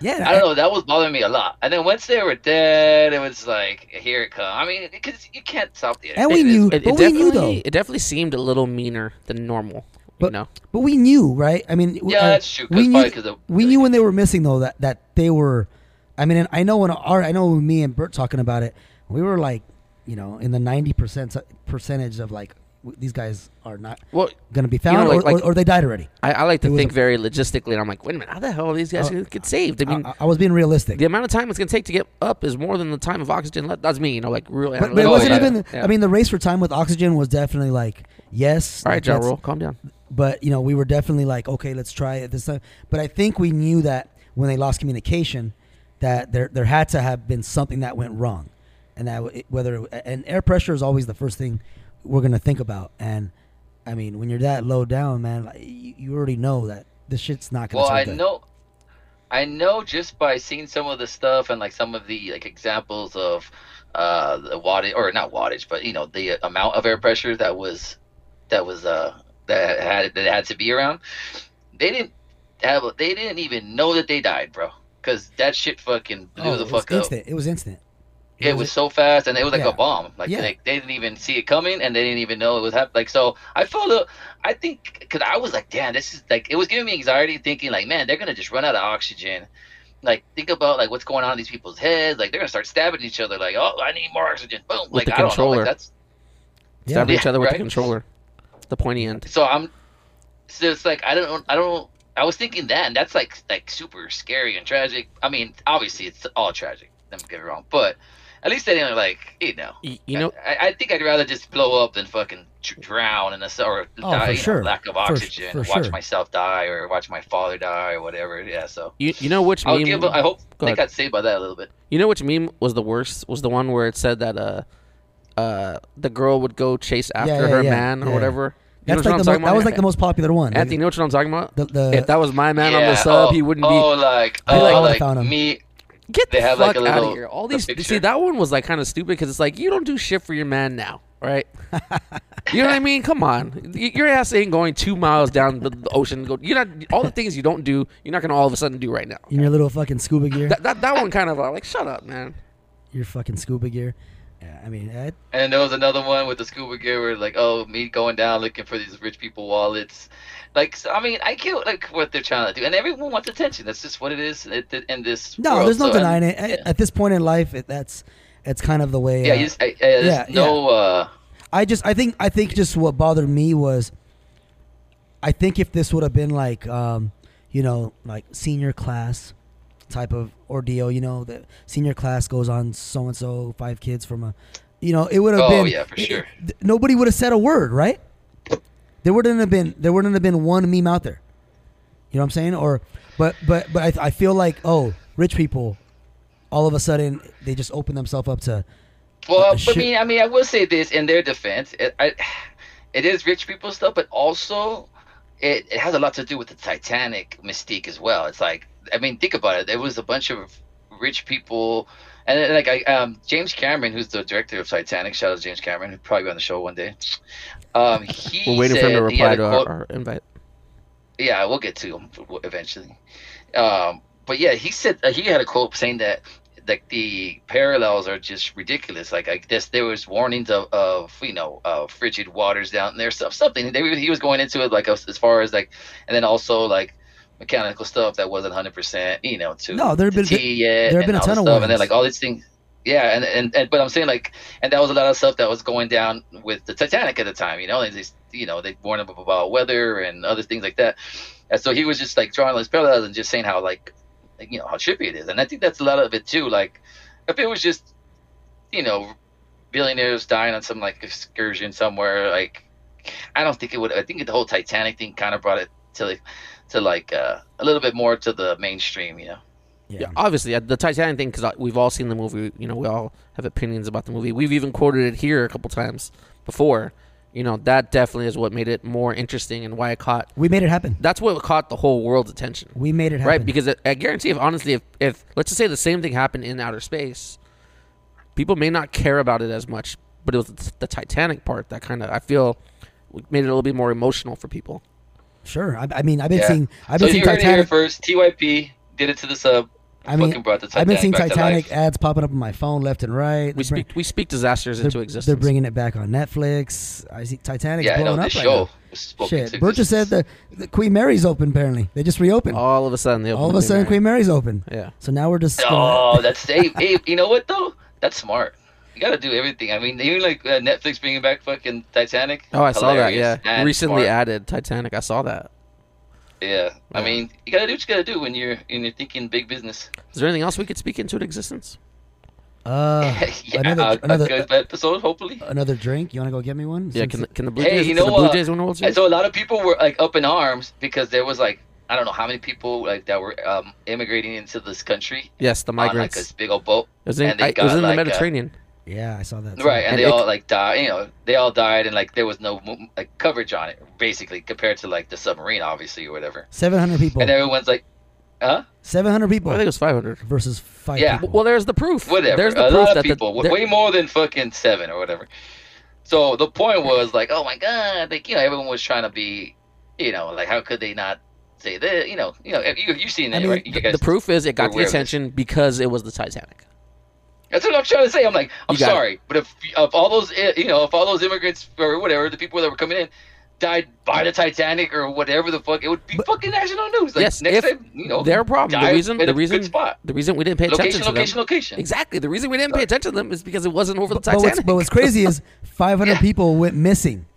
S2: yeah
S4: I don't know. That was bothering me a lot. And then once they were dead, it was like, here it comes. I mean, because you can't stop the.
S2: And we knew-
S3: It,
S2: But
S3: it
S2: we knew,
S3: definitely,
S2: though.
S3: it definitely seemed a little meaner than normal.
S2: But-
S3: you know,
S2: but we knew right i mean
S4: Yeah,
S2: uh,
S4: that's true. 'cause
S2: we
S4: probably
S2: knew
S4: 'cause of-
S2: we knew when they were missing though that that they were i mean and i know when our i know when me and bert talking about it we were like you know in the 90 percent percentage of like w- these guys are not
S3: well,
S2: gonna be
S3: You
S2: found
S3: know, like-
S2: or, or,
S3: like-
S2: or they died already
S3: I, I like to think
S2: a-
S3: very logistically, and I'm like, wait a minute, how the hell are these guys
S2: Uh,
S3: gonna get saved? I mean,
S2: I, I was being realistic
S3: the amount of time it's gonna take to get up is more than the time of oxygen. left. That's me, you know, like real.
S2: but, but it wasn't even
S3: Yeah.
S2: i mean the race for time with oxygen was definitely like yes
S3: all right, Ja
S2: that's-
S3: Rule, calm down.
S2: but you know we were definitely like okay let's try it this time but i think we knew that when they lost communication that there there had to have been something that went wrong and that whether and air pressure is always the first thing we're gonna think about. And I mean, when you're that low down, man, like, you, you already know that this shit's not gonna.
S4: Well, I
S2: good.
S4: know, I know just by seeing some of the stuff and like some of the like examples of uh the wattage or not wattage, but you know the amount of air pressure that was that was uh that had that had to be around. They didn't have they didn't even know that they died, bro. Cause that shit fucking blew
S2: Oh,
S4: the
S2: it was
S4: fuck up.
S2: instant. It was instant.
S4: It was so fast, and it was like
S2: Yeah.
S4: a bomb. Like
S2: Yeah.
S4: they, they didn't even see it coming, and they didn't even know it was happening. Like so, I felt a, I think because I was like, damn, this is like it was giving me anxiety, thinking like, man, they're gonna just run out of oxygen. Like think about like what's going on in these people's heads. Like they're gonna start stabbing each other. Like, oh, I need more oxygen. Boom.
S3: With
S4: like
S3: the
S4: I don't know.
S3: controller.
S4: Like that's
S2: Yeah.
S3: Stab each other with *laughs*
S4: right.
S3: the controller, the pointy end.
S4: so I'm. So it's like I don't I don't I was thinking that and that's like like super scary and tragic. I mean, obviously it's all tragic. Don't get me wrong, but at least they didn't like you know.
S3: Y- You know,
S4: I, I think I'd rather just blow up than fucking drown in a s- or
S2: Oh,
S4: die,
S2: for
S4: you know, lack of oxygen,
S2: for
S4: watch
S2: sure.
S4: myself die or watch my father die or whatever. Yeah, so
S3: you, you know which
S4: I'll
S3: meme?
S4: give. I hope
S3: Go
S4: they
S3: ahead.
S4: got saved by that a little bit.
S3: You know which meme was the worst? Was the one where it said that uh, uh, the girl would go chase after
S2: yeah,
S3: her
S2: yeah,
S3: man or whatever. You
S2: That's like
S3: what
S2: the mo- that was like the most popular one.
S3: Anthony, you know what I'm talking about?
S2: The, the,
S3: if that was my man on the sub,
S4: oh,
S3: he wouldn't
S4: Oh, like
S2: I
S4: oh,
S2: like-
S4: like
S2: found him.
S4: me.
S3: Get the
S4: They have,
S3: fuck
S4: like, a
S3: out of here! All these
S4: picture.
S3: see that one was like kind of stupid because it's like you don't do shit for your man now, right? you know what I mean? Come on, Y- your ass ain't going two miles down the, the ocean. Go, you're not all the things you don't do. You're not gonna all of a sudden do right now.
S2: in your little fucking scuba gear.
S3: That that, that one kind of uh, like shut up, man.
S2: your fucking scuba gear. Yeah, I mean, I,
S4: And there was another one with the scuba gear where like, oh, me going down looking for these rich people wallets. Like, so, I mean, I get like what they're trying to do, and everyone wants attention. That's just what it is in this.
S2: no,
S4: world.
S2: there's no
S4: So,
S2: denying
S4: and-
S2: it. At-
S4: Yeah,
S2: At this point in life, it, that's it's kind of the way.
S4: yeah,
S2: uh,
S4: just, I,
S2: yeah,
S4: no. Uh,
S2: I just I think I think just what bothered me was I think if this would have been like um, you know, like senior class type of ordeal, you know, the senior class goes on so and so five kids from a you know, it would have
S4: Oh,
S2: been Oh
S4: yeah, for sure.
S2: th- nobody would have said a word, right? There wouldn't have been there wouldn't have been one meme out there. You know what I'm saying? Or but but but I, I feel like oh, rich people all of a sudden they just open themselves up to
S4: Well,
S2: Uh,
S4: but
S2: shit.
S4: me, I mean, I will say this in their defense, it, I, it is rich people stuff, but also it, it has a lot to do with the Titanic mystique as well. It's like, I mean, think about it. There was a bunch of rich people, and then, like I, um, James Cameron, who's the director of Titanic. Shout out to James Cameron, who'll probably be on the show one day. Um, *laughs* he
S3: We're waiting for him to
S4: said he had
S3: reply to our, our invite.
S4: yeah, we'll get to him eventually. Um, but yeah, he said uh, he had a quote saying that like the parallels are just ridiculous. Like I guess there was warnings of, of you know uh, frigid waters down there, stuff something. They, he was going into it like as far as like, and then also like mechanical stuff that wasn't hundred percent, you know, to
S2: No, there have been- there have been a ton of
S4: stuff, and then like all these things. Yeah, and, and, and but I'm saying like, and that was a lot of stuff that was going down with the Titanic at the time. You know, they just, you know they warned him about weather and other things like that. And so he was just like drawing those parallels and just saying how like, like, you know how trippy it is. And I think that's a lot of it too. Like, if it was just, you know, billionaires dying on some like excursion somewhere, like, I don't think it would. I think the whole Titanic thing kind of brought it to like, to like uh, a little bit more to the mainstream. You know.
S3: Yeah, obviously uh, the Titanic thing because we've all seen the movie. You know, we all have opinions about the movie. We've even quoted it here a couple times before. You know, that definitely is what made it more interesting and why it caught.
S2: We made it happen.
S3: That's what caught the whole world's attention,
S2: We made it happen.
S3: right? Because I guarantee, if honestly, if, if let's just say the same thing happened in outer space, people may not care about it as much. But it was the Titanic part that kind of I feel made it a little bit more emotional for people.
S2: Sure. I, I mean, I've been
S4: Yeah.
S2: seeing. I've
S4: so
S2: been seeing
S4: you heard it here
S2: Titanic.
S4: first. TYP did it to the sub.
S2: I mean,
S4: fucking brought the
S2: I've been seeing Titanic ads popping up on my phone left and right.
S3: We
S2: bring-
S3: speak we speak disasters into existence.
S2: they're bringing it back on Netflix. I see Titanic
S4: Yeah, I know
S2: blowing
S4: this
S2: up
S4: show
S2: right
S4: was spoken
S2: now.
S4: to
S2: Shit, Burgess said the, the Queen Mary's open. Apparently, they just reopened.
S3: all of a sudden, they
S2: All of a
S3: the
S2: sudden,
S3: Mary.
S2: Queen Mary's open.
S3: Yeah.
S2: So now we're just. gonna-
S4: Oh, that's hey, hey, you know what though? That's smart. You gotta do everything. I mean, even like uh, Netflix bringing back fucking Titanic.
S3: Oh, I saw that. Yeah,
S4: and
S3: recently
S4: smart.
S3: added Titanic. I saw that.
S4: Yeah, I mean, you gotta do what you gotta do when you're when you're thinking big business.
S3: Is there anything else we could speak into existence?
S2: Uh, *laughs*
S4: yeah,
S2: another
S4: a,
S2: another
S4: a good episode, hopefully.
S2: another drink. You want to go get me one?
S3: Yeah, can the, can the Blue
S4: Hey,
S3: Jays?
S4: you know
S3: the Blue
S4: what?
S3: Jays win the World Series?
S4: so a lot of people were like up in arms because there was like I don't know how many people like that were um, immigrating into this country
S3: yes, the migrants.
S4: on like this big old boat.
S3: it was in,
S4: and they
S3: I- it was in the
S4: like, uh,
S3: Mediterranean.
S2: Yeah, I saw that. too.
S4: Right, and,
S3: And
S4: they
S3: it-
S4: all like died. You know, they all died, and like there was no like coverage on it, basically, compared to like the submarine, obviously, or whatever.
S2: Seven hundred people.
S4: And everyone's like, "Huh?
S2: Seven hundred people
S3: I think it was 500.
S2: versus five
S4: Yeah.
S2: people.
S3: Well, there's the proof.
S4: Whatever."
S3: There's the
S4: a
S3: proof
S4: lot of
S3: the-
S4: people,
S3: there-
S4: way more than fucking seven or whatever. So the point was like, "Oh my god!" Like you know, everyone was trying to be, you know, like how could they not say that? You know, you know, you you seen
S2: I mean,
S4: right? You
S3: the,
S4: guys-
S3: the proof is it got the
S4: aware of this.
S3: attention because it was the Titanic.
S4: That's what I'm trying to say. I'm like, I'm
S3: You got it.
S4: sorry, but if of all those, you know, if all those immigrants or whatever, the people that were coming in, died by the Titanic or whatever the fuck, it would be
S2: But-
S4: fucking national news. Like,
S3: yes,
S4: next
S3: if
S4: time, you know,
S3: their problem, the reason, the reason,
S4: spot.
S3: the reason we didn't pay attention
S4: Location,
S3: to
S4: location,
S3: them.
S4: location.
S3: Exactly. The reason we didn't pay attention to them is because it wasn't over the
S2: But what's,
S3: Titanic.
S2: but what's crazy is *laughs* 500
S4: Yeah.
S2: people went missing,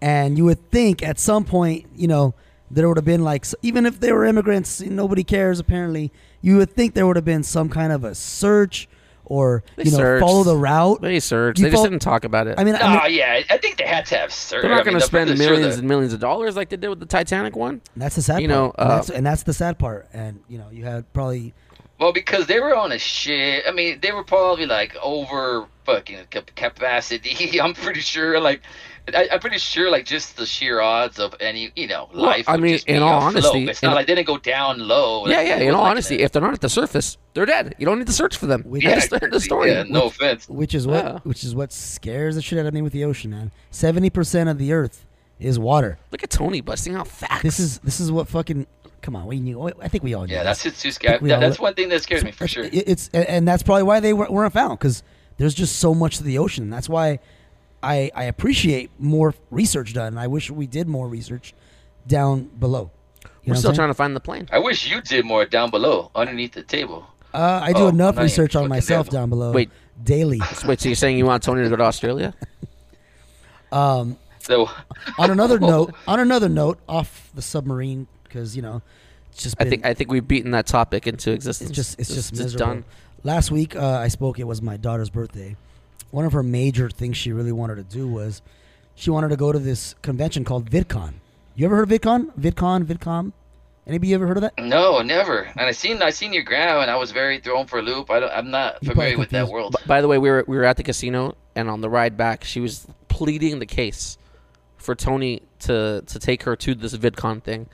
S2: and you would think at some point, you know, there would have been like, even if they were immigrants, nobody cares. Apparently, you would think there would have been some kind of a search or
S3: They
S2: you know
S3: searched.
S2: follow the route.
S3: they searched.
S2: You
S3: They just
S2: fall-
S3: didn't talk about it.
S2: I mean, I mean
S4: Oh yeah, I think they had to have search.
S3: they're not
S4: I mean,
S3: going to spend millions
S4: the-
S3: and millions of dollars like they did with the Titanic one.
S2: that's the sad
S3: you
S2: part.
S3: know,
S2: and,
S3: uh,
S2: that's, and that's the sad part. And you know, you had probably
S4: Well, because they were on a shit. I mean, they were probably like over fucking capacity. *laughs* I'm pretty sure. Like, I, I'm pretty sure. Like, just the sheer odds of any, you know,
S3: Well,
S4: life.
S3: I mean, in all
S4: afloat.
S3: honesty-
S4: it's
S3: in-
S4: not like they didn't go down low.
S3: yeah,
S4: Like,
S3: yeah. In all
S4: like
S3: honesty,
S4: that.
S3: if they're not at the surface, they're dead. You don't need to search for them.
S2: We-
S3: You
S2: Yeah,
S3: understand the story.
S4: Yeah, no offense.
S2: which is what
S3: Yeah.
S2: which is what scares the shit out of me with the ocean, man. Seventy percent of the Earth is water.
S3: Look at Tony busting out facts.
S2: This is this is what fucking. Come on, we knew. I think we all knew.
S4: Yeah, that's just too scary. That, that's one thing that scares me for
S2: It's-
S4: sure.
S2: It's and- and that's probably why they weren't found because there's just so much to the ocean. That's why I I appreciate more research done. I wish we did more research down below. You
S3: We're still trying to find the plane.
S4: I wish you did more down below, underneath the table.
S2: Uh, I do
S4: Oh,
S2: enough research on myself down below.
S3: Wait.
S2: daily. *laughs*
S3: Wait, so you're saying you want Tony to go to Australia? *laughs*
S2: Um,
S4: So,
S2: on another *laughs* note, on another note, off the submarine because you know it's just
S3: I think I think we've beaten that topic into existence.
S2: it's just it's just
S3: it's
S2: miserable.
S3: done.
S2: Last week uh, I spoke. It was my daughter's birthday. One of her major things she really wanted to do was she wanted to go to this convention called VidCon. You ever heard of VidCon? VidCon, VidCom. Anybody ever heard of that?
S4: no, never. And I seen I seen your gram, and I was very thrown for a loop. I don't, I'm not
S2: You're
S4: familiar with that world.
S3: B- by the way, we were we were at the casino, and on the ride back, she was pleading the case for Tony to to take her to this VidCon thing,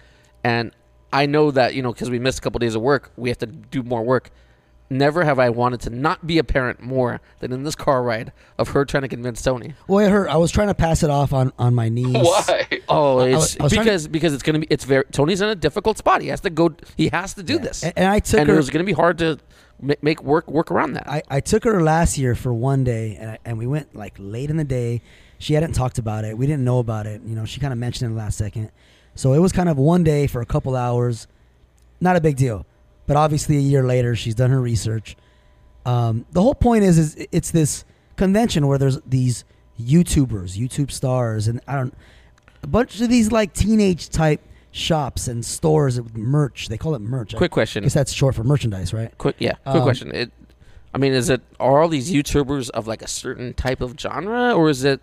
S3: and I know that you know because we missed a couple days of work, we have to do more work. Never have I wanted to not be a parent more than in this car ride of her trying to convince Tony.
S2: Well, it hurt. I was trying to pass it off on on my knees.
S4: Why?
S3: Oh,
S2: I
S3: it's
S2: was- I was trying to-
S3: because because it's gonna be it's very Tony's in a difficult spot. He has to go. He has to do
S2: Yeah.
S3: this,
S2: And, and I took
S3: and
S2: her.
S3: it was gonna be hard to ma- make work work around that.
S2: I, I took her last year for one day, and I, and we went like late in the day. She hadn't talked about it. We didn't know about it. You know, she kind of mentioned it in the last second. So it was kind of one day for a couple hours. Not a big deal, but obviously a year later, she's done her research. Um, the whole point is, is it's this convention where there's these YouTubers, YouTube stars, and I don't a bunch of these like teenage type shops and stores with merch. They call it merch.
S3: Quick
S2: I
S3: question.
S2: guess that's short for merchandise, right?
S3: Quick, yeah. Quick
S2: Um,
S3: question. It, I mean, is it are all these YouTubers of like a certain type of genre, or is it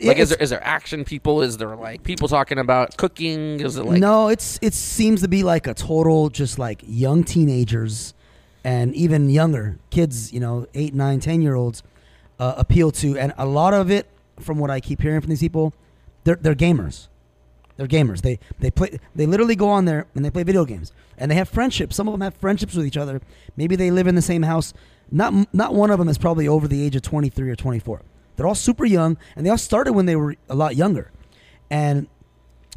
S3: like is there is there action people? Is there like people talking about cooking? Is it like
S2: no, it's it seems to be like a total just like young teenagers and even younger kids, you know, eight, nine, ten year olds uh, appeal to, and a lot of it, from what I keep hearing from these people, they're they're gamers. They're gamers. They they play. They literally go on there and they play video games, and they have friendships. Some of them have friendships with each other. Maybe they live in the same house. Not not one of them is probably over the age of twenty three or twenty four. They're all super young, and they all started when they were a lot younger. And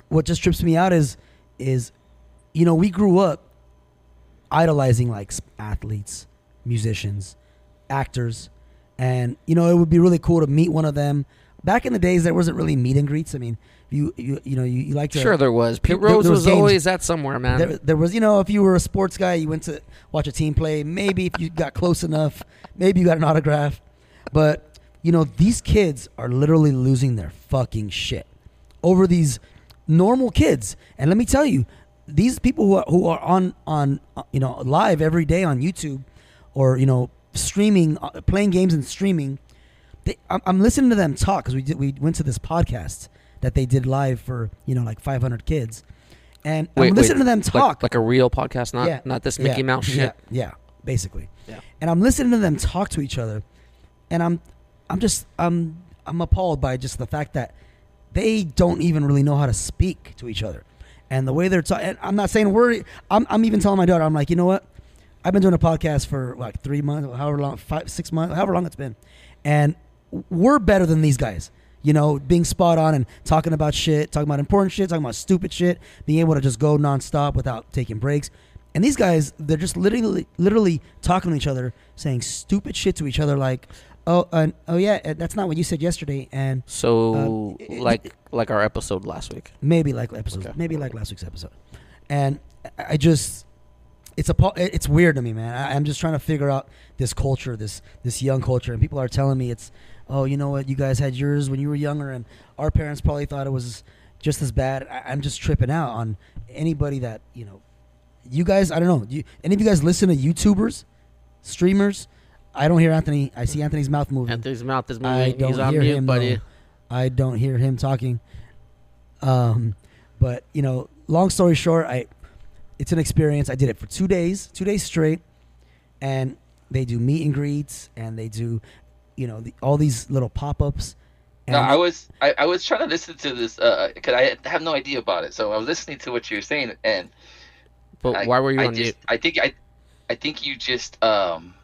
S2: what just trips me out is is you know we grew up idolizing like athletes musicians actors and you know it would be really cool to meet one of them back in the days there wasn't really meet and greets i mean you you, you know you, you like to
S3: Sure, there was. Pete
S2: There-
S3: Rose
S2: there was
S3: was, always at somewhere, man.
S2: there, there was you know if you were a sports guy you went to watch a team play maybe if you got close enough maybe you got an autograph but you know these kids are literally losing their fucking shit over these normal kids and let me tell you these people who are, who are on on uh, you know live every day on YouTube or you know streaming uh, playing games and streaming they, I'm, I'm listening to them talk because we did, we went to this podcast that they did live for you know like 500 kids and
S3: Wait,
S2: I'm
S3: wait,
S2: listening to them
S3: like-
S2: talk
S3: like, a real podcast, not
S2: Yeah.
S3: not this Mickey
S2: yeah,
S3: Mouse shit.
S2: Yeah, yeah, basically.
S3: Yeah.
S2: And I'm listening to them talk to each other, and I'm I'm just I'm I'm appalled by just the fact that they don't even really know how to speak to each other, and the way they're talking. I'm not saying we're. I'm I'm even telling my daughter. I'm like, you know what? I've been doing a podcast for like three months, however long, five, six months, however long it's been, and we're better than these guys. You know, being spot on and talking about shit, talking about important shit, talking about stupid shit, being able to just go nonstop without taking breaks. And these guys, they're just literally, literally talking to each other, saying stupid shit to each other, like, "Oh, uh, oh yeah, uh, that's not what you said yesterday," and
S3: So
S2: Uh,
S3: like like our episode last week.
S2: maybe like episode,
S3: Okay.
S2: maybe like last week's episode. And I just, it's a, it's weird to me, man. I, I'm just trying to figure out this culture, this this young culture, and people are telling me it's, oh, you know what, you guys had yours when you were younger, and our parents probably thought it was just as bad. I, I'm just tripping out on anybody that you know. You guys, I don't know. You, any of you guys listen to YouTubers, streamers? I don't hear Anthony. I see Anthony's mouth moving.
S3: Anthony's mouth is moving.
S2: I don't
S3: He's on
S2: hear
S3: mute,
S2: him,
S3: buddy.
S2: though. I don't hear him talking. Um, but you know, long story short, I it's an experience. I did it for two days, two days straight, and they do meet and greets, and they do, you know, the, all these little pop ups.
S4: No, I was I, I was trying to listen to this because I have no idea about it. So I was listening to what you were saying, and
S3: But
S4: I,
S3: why were you
S4: I
S3: on
S4: just,
S3: mute?
S4: I think I, I think you just um,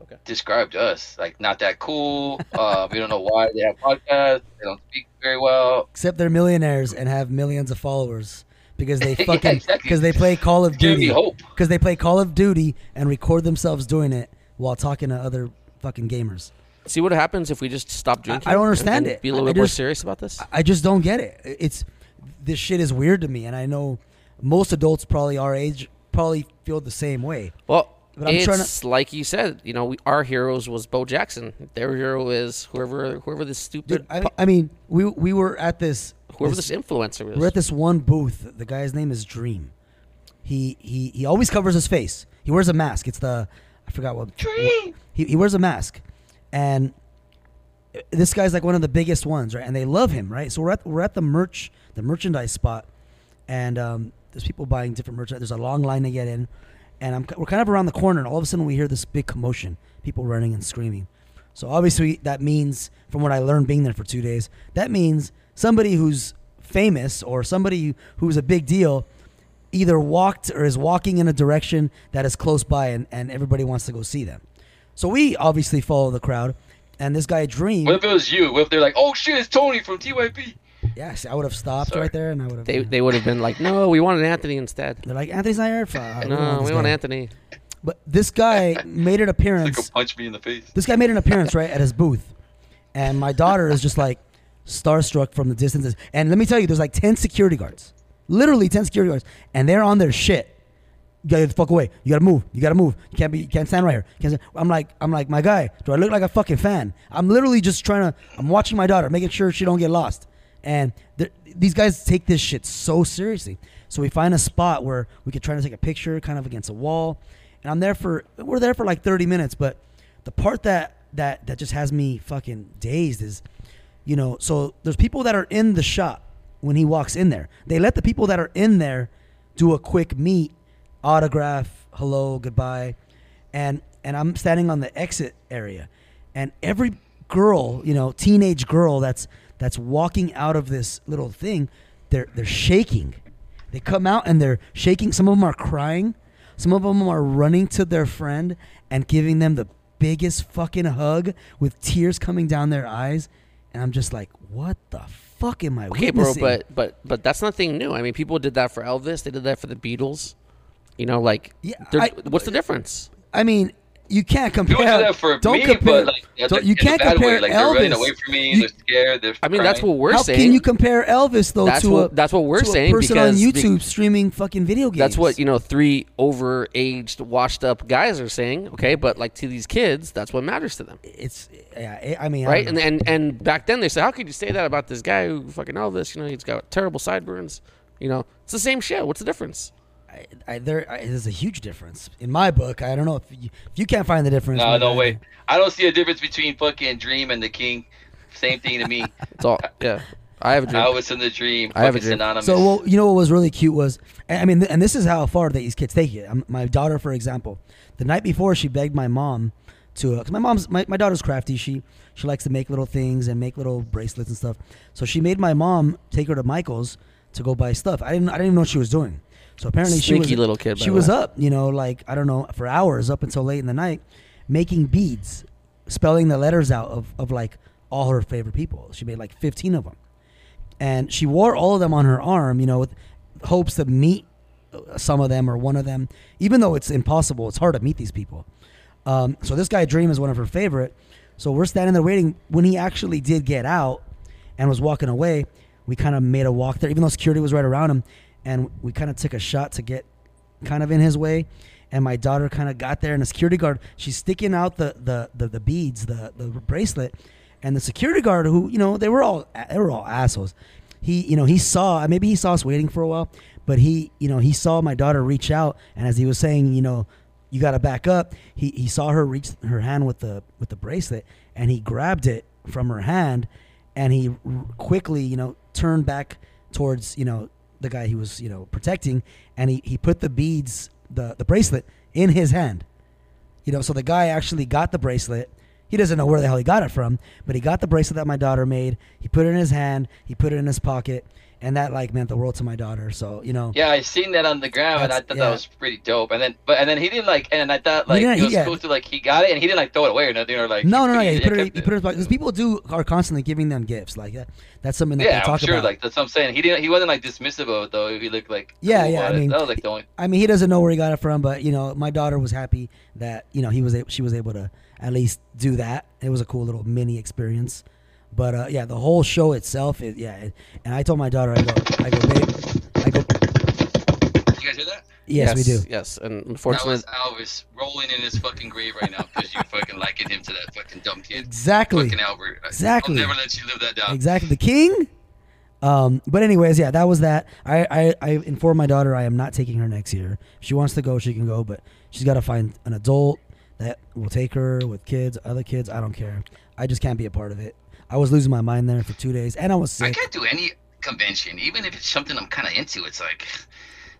S3: Okay.
S4: described us like not that cool. uh, we don't know why they have podcasts. They don't speak very well.
S2: except they're millionaires and have millions of followers because they *laughs*
S4: Yeah,
S2: fucking
S4: exactly.
S2: because they play Call of Duty because they play Call of Duty and record themselves doing it while talking to other fucking gamers.
S3: See what happens if we just stop drinking.
S2: I don't understand
S3: and
S2: it.
S3: Be a little
S2: I
S3: bit more serious about this.
S2: I just don't get it. It's this shit is weird to me, and I know most adults probably our age probably feel the same way.
S3: Well,
S2: But I'm
S3: it's
S2: trying
S3: like you said. You know, we, our heroes was Bo Jackson. Their hero is whoever whoever this stupid
S2: Dude, I, I mean, we we were at this
S3: whoever
S2: this-
S3: this influencer is.
S2: we're at this one booth. The guy's name is Dream. He he he always covers his face. He wears a mask. It's the I forgot what
S4: Dream.
S2: He he wears a mask, and this guy's like one of the biggest ones, right? And they love him, right? So we're at we're at the merch the merchandise spot, and um, there's people buying different merchandise. There's a long line to get in, and I'm we're kind of around the corner, and all of a sudden we hear this big commotion, people running and screaming. So obviously that means, from what I learned being there for two days, that means somebody who's famous or somebody who's a big deal either walked or is walking in a direction that is close by, and, and everybody wants to go see them. So we obviously follow the crowd, and this guy Dream.
S4: What if it was you? What if they're like, "Oh shit, it's Tony from TYP"?
S2: Yes, I would have stopped
S4: Sorry.
S2: right there, and I would have.
S3: they they would have been like, no, we wanted Anthony instead.
S2: They're like Anthony's not here. Fuck, uh, we don't
S3: No,
S2: this
S3: we want
S2: guy."
S3: Anthony.
S2: But this guy made an *laughs*
S4: Like,
S2: appearance.
S4: go punch me in the face.
S2: This guy made an appearance right at his booth, and my daughter is just like starstruck from the distances. And let me tell you, there's like ten security guards, literally ten security guards, and they're on their shit. You gotta get the fuck away. You gotta move. You gotta move. You can't be. You can't stand right here. Can't stand- I'm like, I'm like, my guy. Do I look like a fucking fan? I'm literally just trying to. I'm watching my daughter, making sure she don't get lost. And these guys take this shit so seriously. So we find a spot where we could try to take a picture, kind of against a wall. And I'm there for. We're there for like 30 minutes, but the part that that that just has me fucking dazed is, you know, so there's people that are in the shop when he walks in there. They let the people that are in there do a quick meet, autograph, hello, goodbye, and and I'm standing on the exit area, and every girl, you know, teenage girl that's that's walking out of this little thing, they're they're shaking. They come out and they're shaking. Some of them are crying. Some of them are running to their friend and giving them the biggest fucking hug with tears coming down their eyes. And I'm just like, what the fuck am I
S3: Okay, bro, but but but that's nothing new. I mean, people did that for Elvis. They did that for the Beatles. You know, like,
S2: Yeah, I-
S3: what's the difference?
S2: I mean, you can't compare.
S4: People do that for
S2: don't
S4: me,
S2: compare.
S4: but like
S2: don't- you can't compare
S4: way. Like they're running
S2: Elvis.
S4: away from me.
S2: You-
S4: they're scared. They're
S3: I mean, that's what we're
S2: How
S3: saying.
S2: can you compare Elvis though
S3: That's
S2: to
S3: what-
S2: a
S3: that's what we're
S2: to a
S3: saying
S2: person on
S3: because be-
S2: YouTube streaming fucking video games?
S3: That's what you know. Three over-aged, washed-up guys are saying. Okay, but like to these kids, that's what matters to them,
S2: It's yeah. I mean,
S3: right?
S2: don't
S3: And and and back then they said, how could you say that about this guy who fucking Elvis? You know, he's got terrible sideburns. You know, it's the same shit. What's the difference?
S2: I, I, there I, there's a huge difference in my book. I don't know if you, if you can't find the difference.
S4: No, no way. I don't see a difference between fucking Dream and the King. Same thing to me. *laughs*
S3: It's all yeah. I have a dream.
S4: I was in the Dream.
S3: I have a
S4: fucking
S3: dream.
S4: synonymous.
S2: So, well, you know what was really cute was, I I mean, and this is how far these kids take it. Um, my daughter, for example, the night before, she begged my mom to because my mom's my, my daughter's crafty. She she likes to make little things and make little bracelets and stuff. So she made my mom take her to Michael's to go buy stuff. I didn't I didn't even know what she was doing. So apparently she was
S3: little kid,
S2: She was
S3: way.
S2: up, you know, like I don't know for hours up until late in the night, making beads, spelling the letters out of of like all her favorite people. She made like fifteen of them and she wore all of them on her arm, you know, with hopes to meet uh, some of them or one of them. Even though it's impossible, it's hard to meet these people. Um, so this guy Dream is one of her favorite. So we're standing there waiting. When he actually did get out and was walking away, we kind of made a walk there, even though security was right around him, and we kind of took a shot to get kind of in his way. And my daughter kind of got there, and the security guard, she's sticking out the the the, the beads, the the bracelet, and the security guard, who you know they were all they were all assholes. He you know he saw uh, maybe he saw us waiting for a while, but he you know he saw my daughter reach out, and as he was saying, you know, you got to back up. He he saw her reach her hand with the with the bracelet, and he grabbed it from her hand, and he quickly you know turned back towards you know the guy he was you know protecting, and he he put the beads the the bracelet in his hand. You know, so the guy actually got the bracelet. He doesn't know where the hell he got it from, but he got the bracelet that my daughter made. He put it in his hand. He put it in his pocket, and that like meant the world to my daughter. So you know,
S4: Yeah, I seen that on the ground, and I thought
S2: yeah.
S4: that was pretty dope. And then, but and then he didn't like, and I thought like it
S2: he-
S4: was
S2: yeah.
S4: cool to like he got it, and he didn't like throw it away or nothing, or like
S2: no, no, no. Yeah, he put it. He put it because people do are constantly giving them gifts like that. That's something that
S4: Yeah,
S2: they
S4: I'm
S2: talk
S4: sure.
S2: about.
S4: Like that's what I'm saying. He didn't. He wasn't like dismissive of it though. He looked like
S2: Yeah,
S4: cool
S2: yeah, I
S4: it.
S2: mean-
S4: that was like the only.
S2: I mean, he doesn't know where he got it from, but you know, my daughter was happy that you know he was able, she was able to at least do that. It was a cool little mini experience. But uh, yeah, the whole show itself, is, yeah. It, and I told my daughter, I go, I go, babe, I go,
S4: You guys hear that?
S2: yes, we do.
S3: Yes, and
S4: That
S3: unfortunately,
S4: was Elvis rolling in his fucking grave right now because you fucking liking him to that fucking dumb kid.
S2: Exactly.
S4: Fucking Albert.
S2: Exactly.
S4: I'll never let you live that down.
S2: Exactly. The king. Um, but anyways, yeah, that was that. I, I, I informed my daughter I am not taking her next year. If she wants to go, she can go, but she's got to find an adult that will take her with kids, other kids. I don't care. I just can't be a part of it. I was losing my mind there for two days, and I was sick.
S4: I can't do any convention, even if it's something I'm kind of into. It's like.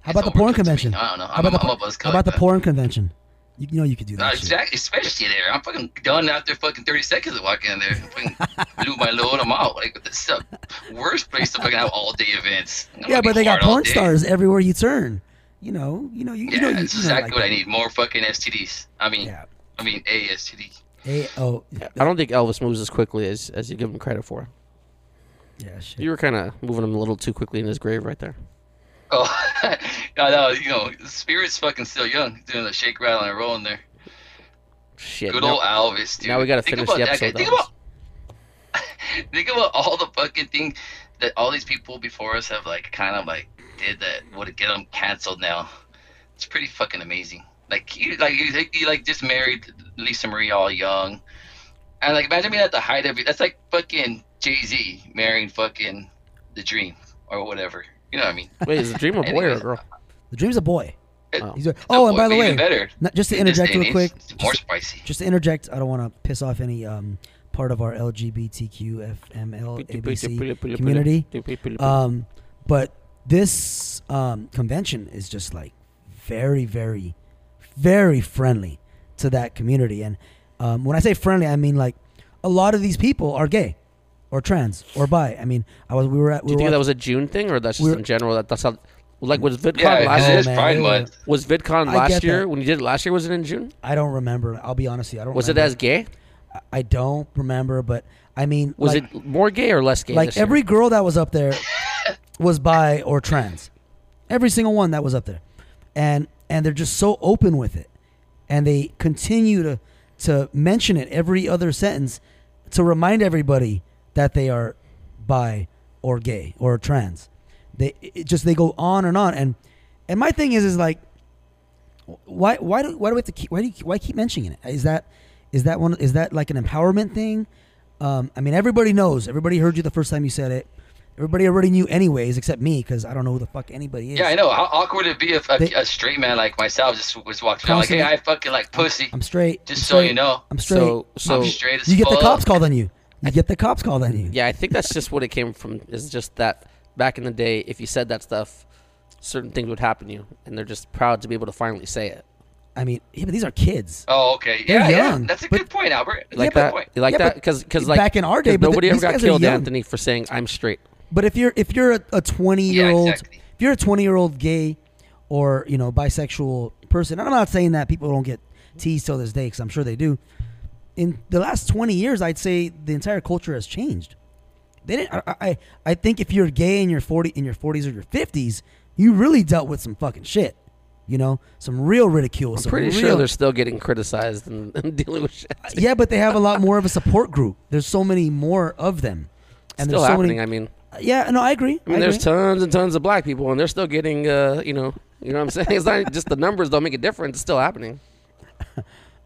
S2: How about the porn
S4: overcooked to me.
S2: convention?
S4: I don't know.
S2: How
S4: I'm,
S2: about
S4: I'm
S2: the, how about the porn convention? You, you know you could do that. shit.
S4: exactly, especially there. I'm fucking done after fucking 30 seconds of walking in there. I fucking *laughs* blew my load. I'm out. Like, this is the worst place to fucking have all day events. I'm
S2: Yeah, but they got porn stars everywhere you turn. You know, you know, you, you
S4: Yeah,
S2: know, you,
S4: that's
S2: you know,
S4: exactly
S2: like
S4: what I need. More fucking STDs. I mean,
S2: Yeah.
S4: I mean, a STD.
S2: Hey, oh,
S3: I don't think Elvis moves as quickly as, as you give him credit for.
S2: yeah, shit.
S3: You were kind of moving him a little too quickly in his grave right there.
S4: Oh, *laughs* no, no, you know, spirit's fucking still young, doing the shake, rattle, and roll in there.
S3: Shit.
S4: Good
S3: now-
S4: old Elvis, dude.
S3: now we gotta
S4: Think
S3: finish
S4: about
S3: the
S4: that
S3: episode.
S4: Think about, *laughs* think about all the fucking things that all these people before us have like kind of like did that would get them canceled now. It's pretty fucking amazing. Like you, like you, you like just married Lisa Marie all young, and like imagine being at the height of it. That's like fucking Jay Z marrying fucking the Dream or whatever. You know what I mean?
S3: Wait, is the dream a boy or a girl?
S2: The dream's a boy.
S3: Oh.
S2: He's a, oh, and by the way,
S4: better.
S2: not, just to
S4: In
S2: interject
S4: day and
S2: real quick,
S4: age, it's more
S2: just,
S4: spicy.
S2: just to interject, I don't want to piss off any um, part of our LGBTQ FML ABC community. Um, but this um, convention is just like very, very, very friendly to that community. And um, when I say friendly, I mean like a lot of these people are gay, or trans, or bi. I mean, I was we were at.
S3: Do you think
S2: at-
S3: that was a June thing, or that's just
S2: We're-
S3: in general? That that's how. Like was VidCon
S4: Yeah,
S3: last
S4: it
S3: year?
S4: is
S2: man,
S4: Pride Month.
S3: Was VidCon last year
S2: that.
S3: when you did it last year? Was it in June?
S2: I don't remember. I'll be honest with you. I don't.
S3: Was it as gay?
S2: I don't remember, but I mean,
S3: Was
S2: like,
S3: it more gay or less gay?
S2: like
S3: this year?
S2: every girl that was up there *laughs* was bi or trans every single one that was up there and and they're just so open with it. And they continue to to mention it every other sentence to remind everybody that they are bi or gay or trans. They just they go on and on. And and my thing is is like why why do why do we have to keep why do you, why keep mentioning it? Is that is that one is that like an empowerment thing? Um, I mean, everybody knows. Everybody heard you the first time you said it. Everybody already knew, anyways, except me, because I don't know who the fuck anybody is.
S4: Yeah, I know. How awkward it'd be if a,
S2: They-
S4: a straight man like myself just was walking around like, "Hey, I fucking like pussy."
S2: I'm straight.
S4: Just
S2: I'm
S4: so
S2: straight.
S4: you know.
S2: I'm straight.
S3: So so
S4: I'm straight as
S2: you get the cops called on you. You get the cops called on you.
S3: yeah, I think that's just what it came from. Is just that back in the day, if you said that stuff, certain things would happen to you, and they're just proud to be able to finally say it.
S2: I mean, yeah, but these are kids.
S4: Oh, okay.
S2: They're
S4: Yeah, yeah.
S2: young,
S4: That's a
S2: but-
S4: good point, Albert. That's
S3: You like
S4: a
S3: that?
S4: point.
S3: You like
S2: Yeah,
S3: that?
S2: but
S3: Because like
S2: back in our day, but
S3: nobody
S2: th-
S3: ever got killed. Anthony, for saying I'm straight.
S2: But if you're if you're a, a 20 year old
S4: exactly.
S2: if you're a 20 year old gay or you know bisexual person, I'm not saying that people don't get teased till this day because I'm sure they do. In the last 20 years, I'd say the entire culture has changed. They didn't. I, I I think if you're gay in your 40 in your 40s or your 50s, you really dealt with some fucking shit. You know, some real ridicule.
S3: I'm
S2: some
S3: pretty
S2: real,
S3: sure they're still getting criticized and, *laughs* and dealing with shit.
S2: yeah, but they have a lot more of a support group. There's so many more of them, and
S3: still
S2: there's so
S3: happening.
S2: many.
S3: I mean,
S2: yeah, no, I agree.
S3: I mean,
S2: I
S3: there's
S2: agree.
S3: tons and tons of black people, and they're still getting, uh, you know, you know what I'm saying. It's not just the numbers don't make a difference. It's still happening. *laughs*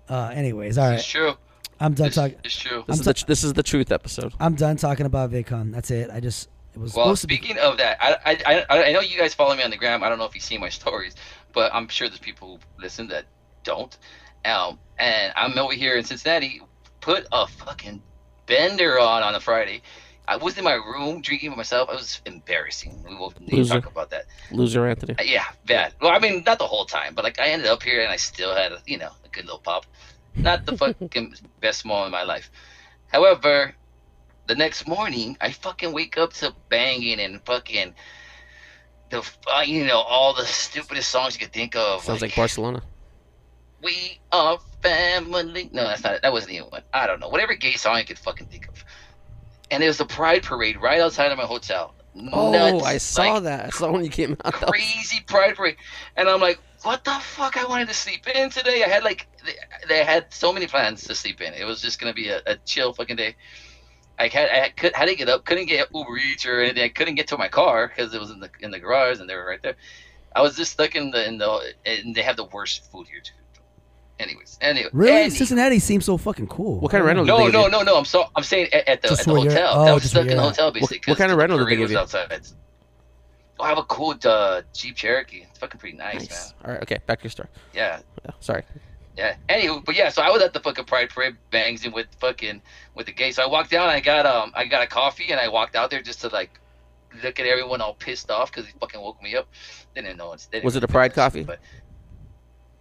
S2: Uh, anyways, all right.
S4: It's true.
S2: I'm done talking.
S4: it's true.
S3: This
S2: I'm
S3: is the this is the truth episode.
S2: I'm done talking about VidCon. That's it. I just it was
S4: Well,
S2: supposed to be.
S4: speaking of that, I, I, I, I know you guys follow me on the gram. I don't know if you see my stories, but I'm sure there's people who listen that don't. Um, and I'm over here in Cincinnati. Put a fucking bender on on a Friday. I was in my room drinking by myself. I was embarrassing. We need to
S3: Loser.
S4: talk about that.
S3: Loser, Anthony.
S4: Uh, Yeah, bad. Well, I mean, not the whole time, but like I ended up here and I still had, a, you know, a good little pop. Not the *laughs* fucking best moment of my life. However, the next morning I fucking wake up to banging and fucking the uh, you know all the stupidest songs you could think of.
S3: Sounds like Barcelona.
S4: We are family. No, that's not. it. That wasn't even one. I don't know. Whatever gay song you could fucking think of. And there was a pride parade right outside of my hotel.
S3: Oh,
S4: Nuts,
S3: I saw
S4: like,
S3: that. I saw when you came out. *laughs*
S4: Crazy pride parade, and I'm like, what the fuck? I wanted to sleep in today. I had like, they, they had so many plans to sleep in. It was just gonna be a, a chill fucking day. I had I could, had to get up, couldn't get Uber Eats or anything. I couldn't get to my car because it was in the in the garage and they were right there. I was just stuck in the in the and they have the worst food here too. Anyways, anyway,
S2: Really,
S4: any-
S2: Cincinnati seems so fucking cool.
S3: What kind of rental did
S4: No,
S3: they
S4: no, no, no. I'm so I'm saying at, at the,
S2: Just
S4: at the hotel.
S2: oh,
S4: I was
S2: just
S4: stuck
S2: where
S4: in the hotel
S3: What-
S4: basically.
S3: what kind of rental did they
S4: parade
S3: give
S4: was
S3: you?
S4: Outside. Oh, I have a cool uh, Jeep Cherokee. It's fucking pretty nice, man.
S3: All right. Okay. Back to your story.
S4: Yeah,
S3: Yeah, sorry.
S4: yeah. Anywho, but yeah, so I was at the fucking Pride Parade, banging with fucking with the gay. So I walked down, I got um, I got a coffee, and I walked out there just to like look at everyone all pissed off because he fucking woke me up. They didn't know it's. they didn't
S3: Was it
S4: really
S3: a Pride coffee?
S4: But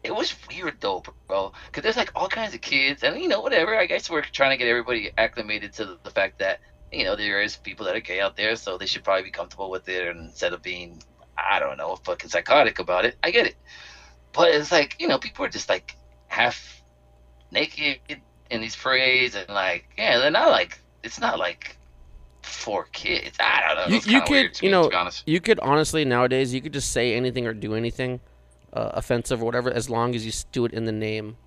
S4: it was weird though, bro. Because there's like all kinds of kids, and you know whatever. I guess we're trying to get everybody acclimated to the fact that you know there is people that are gay out there, so they should probably be comfortable with it instead of being I don't know fucking psychotic about it. I get it, but it's like you know people are just like half naked in these parades and like yeah they're not like it's not like for kids. I don't know.
S3: You, you could, you
S4: me,
S3: know,
S4: to be honest.
S3: you could honestly nowadays you could just say anything or do anything uh, offensive or whatever as long as you do it in the name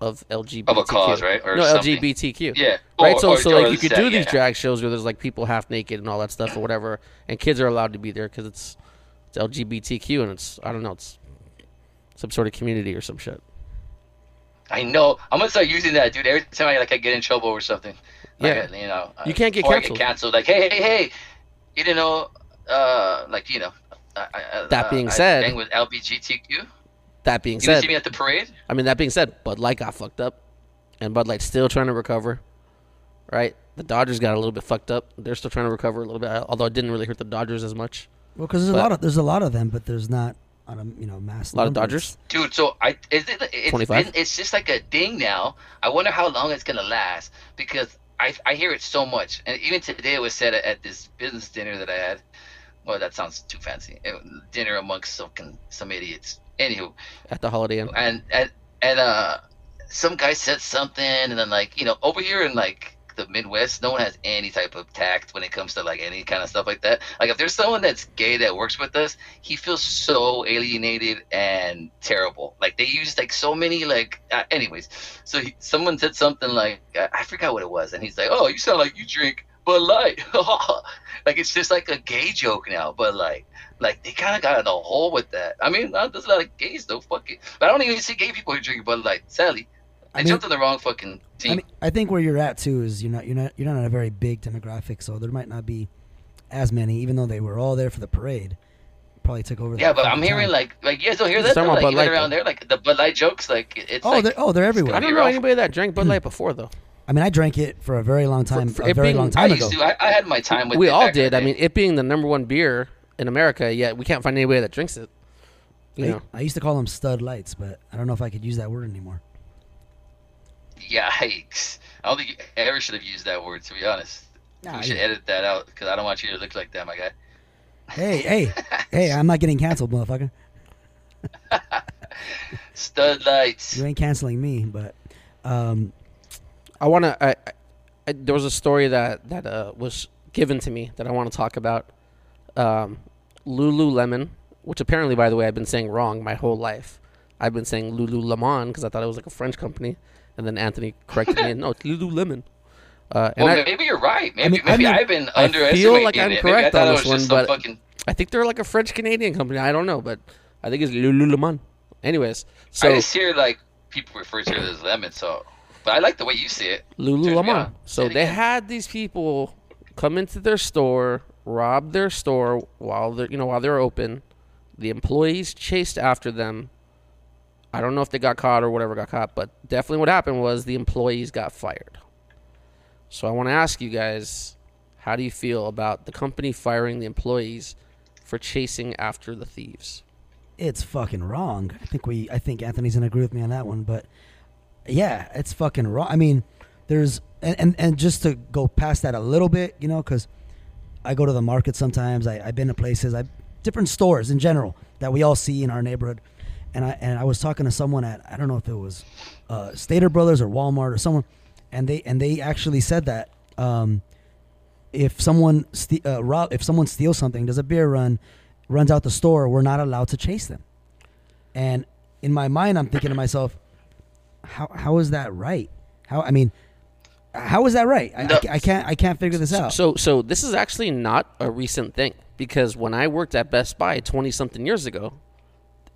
S3: of LGBTQ.
S4: Of a cause, right? Or
S3: no,
S4: something.
S3: LGBTQ.
S4: Yeah.
S3: Right.
S4: Or-
S3: so,
S4: or-
S3: so like you could
S4: that,
S3: do these
S4: yeah.
S3: drag shows where there's like people half naked and all that stuff or whatever, and kids are allowed to be there because it's it's LGBTQ and it's I don't know it's some sort of community or some shit.
S4: I know. I'm gonna start using that, dude. Every time I like I get in trouble or something.
S3: Yeah.
S4: I- you know. uh,
S3: You can't get canceled.
S4: canceled. Like, hey, hey, hey, you didn't know, uh, like you know. I, I,
S3: That
S4: uh,
S3: being
S4: I
S3: said-
S4: bang with LBGTQ.
S3: That being
S4: You didn't
S3: said,
S4: see me at the parade.
S3: I mean that being said, Bud Light got fucked up, and Bud Light's still trying to recover. Right. The Dodgers got a little bit fucked up. They're still trying to recover a little bit, although it didn't really hurt the Dodgers as much.
S2: Well, because there's
S3: But-
S2: a lot of there's a lot of them, but there's not on a you know mass.
S3: A lot of. Dodgers.
S4: Dude, so I is it it's
S3: 25?
S4: been, it's just like a thing now. I wonder how long it's gonna last because I I hear it so much, and even today it was said at, at this business dinner that I had. Well, that sounds too fancy. Dinner amongst some some idiots. Anywho,
S3: At the Holiday Inn.
S4: and and and uh, some guy said something, and then like you know over here in like the Midwest, no one has any type of tact when it comes to like any kind of stuff like that. Like if there's someone that's gay that works with us, he feels so alienated and terrible. Like they use like so many like. Uh, anyways, so he, someone said something like I, I forgot what it was, and he's like, "Oh, you sound like you drink Bud Light." *laughs* like it's just like a gay joke now, but like. Like they kind of got in a hole with that. I mean, there's a lot of gays though. Fuck it, but I don't even see gay people who drink Bud Light. Sadly, I,
S2: I mean-
S4: jumped on the wrong fucking team.
S2: I mean, I think where you're at too is you're not you're not you're not in a very big demographic, so there might not be as many, even though they were all there for the parade. Probably took over.
S4: yeah, but I'm hearing
S2: town.
S4: like like you guys don't hear that. though? Like
S3: Bud
S4: even
S3: Light,
S4: around
S3: though.
S4: there, like the Bud Light jokes, like it's
S2: oh,
S4: like
S2: they're oh they're everywhere.
S3: I
S4: be
S3: don't know anybody that drank Bud *clears throat* Light before though.
S2: I mean, I drank it for a very long time,
S3: for
S2: a very
S3: being-
S2: long
S4: I
S2: time
S4: used
S2: ago.
S4: to. I, I had my time with.
S3: we
S4: it
S3: all did. I mean, it being the number one beer in America, yet we can't find anybody that drinks it. You
S2: I,
S3: know,
S2: I used to call them stud lights, but I don't know if I could use that word anymore.
S4: Yikes! I don't think you ever should have used that word. To be honest,
S2: Nah,
S4: we should
S2: yeah.
S4: edit that out because I don't want you to look like that, my guy.
S2: Hey, hey, *laughs* hey! I'm not getting canceled, motherfucker. *laughs*
S4: Stud lights.
S2: You ain't canceling me, but um,
S3: I want to. I, I, I, there was a story that that uh, was given to me that I want to talk about. Um, Lululemon, which apparently, by the way, I've been saying wrong my whole life. I've been saying Lululemon because I thought it was like a French company, and then Anthony corrected me. and No, it's Lululemon. Uh, and
S4: Well,
S3: I,
S4: maybe you're right. Maybe
S2: mean- I
S4: maybe
S2: mean,
S4: I've been
S3: I feel like I'm
S4: it.
S3: correct
S4: I
S3: on this one, but-
S4: fucking.
S3: I think they're like a French Canadian company. I don't know, but I think it's Lululemon. Anyways, so
S4: I just hear like people refer to it as lemon. So, but I like the way you see it.
S3: Lululemon.
S4: Yeah.
S3: So they
S4: again.
S3: had these people come into their store, rob their store while they're you know while they're open. The employees chased after them. I don't know if they got caught or whatever got caught, but definitely what happened was the employees got fired. So I want to ask you guys, how do you feel about the company firing the employees for chasing after the thieves?
S2: it's fucking wrong. I think we, I think Anthony's gonna agree with me on that one. But yeah, it's fucking wrong. I mean, there's and and, and just to go past that a little bit, you know, because I go to the market sometimes. I, I've been to places, I different stores in general that we all see in our neighborhood. And I and I was talking to someone at I don't know if it was uh, Stater Brothers or Walmart or someone, and they and they actually said that um, if someone ste- uh, rob if someone steals something, does a beer run, runs out the store, we're not allowed to chase them. And in my mind, I'm thinking to myself, how how is that right? How I mean, how is that right? I, I
S4: No.
S2: ca- I can't I can't figure this out.
S3: So, so this is actually not a recent thing because when I worked at Best Buy twenty something years ago,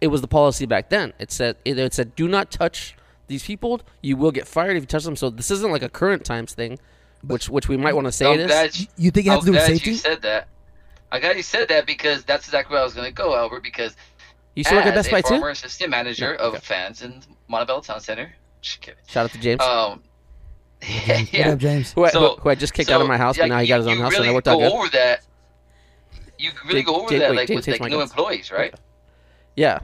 S3: it was the policy back then. It said it, it said do not touch these people. You will get fired if you touch them. So this isn't like a current times thing, which which we might want to say
S4: I'm
S3: it is.
S4: you-
S2: you think it has
S4: I'm
S2: to do with safety?
S4: you said that. I'm glad you said that because that's exactly where I was going to go, Albert. Because
S3: You still work at
S4: as
S3: Best Buy
S4: a
S3: too?
S4: former assistant manager
S3: Yeah,
S4: of fans in Montebello Town Center. Just kidding.
S3: Shout out to James,
S4: Um,
S2: What *laughs*
S4: yeah.
S2: up, James?
S3: who, I,
S4: so-
S3: who, who I just kicked
S4: so,
S3: out of my house, but
S4: like,
S3: now he got his own house,
S4: really
S3: and it worked out good.
S4: over that. You really
S3: Jake-
S4: go over
S3: Jake-
S4: that
S3: wait,
S4: like
S3: Jake,
S4: with like new
S3: guts.
S4: employees, right?
S3: Yeah,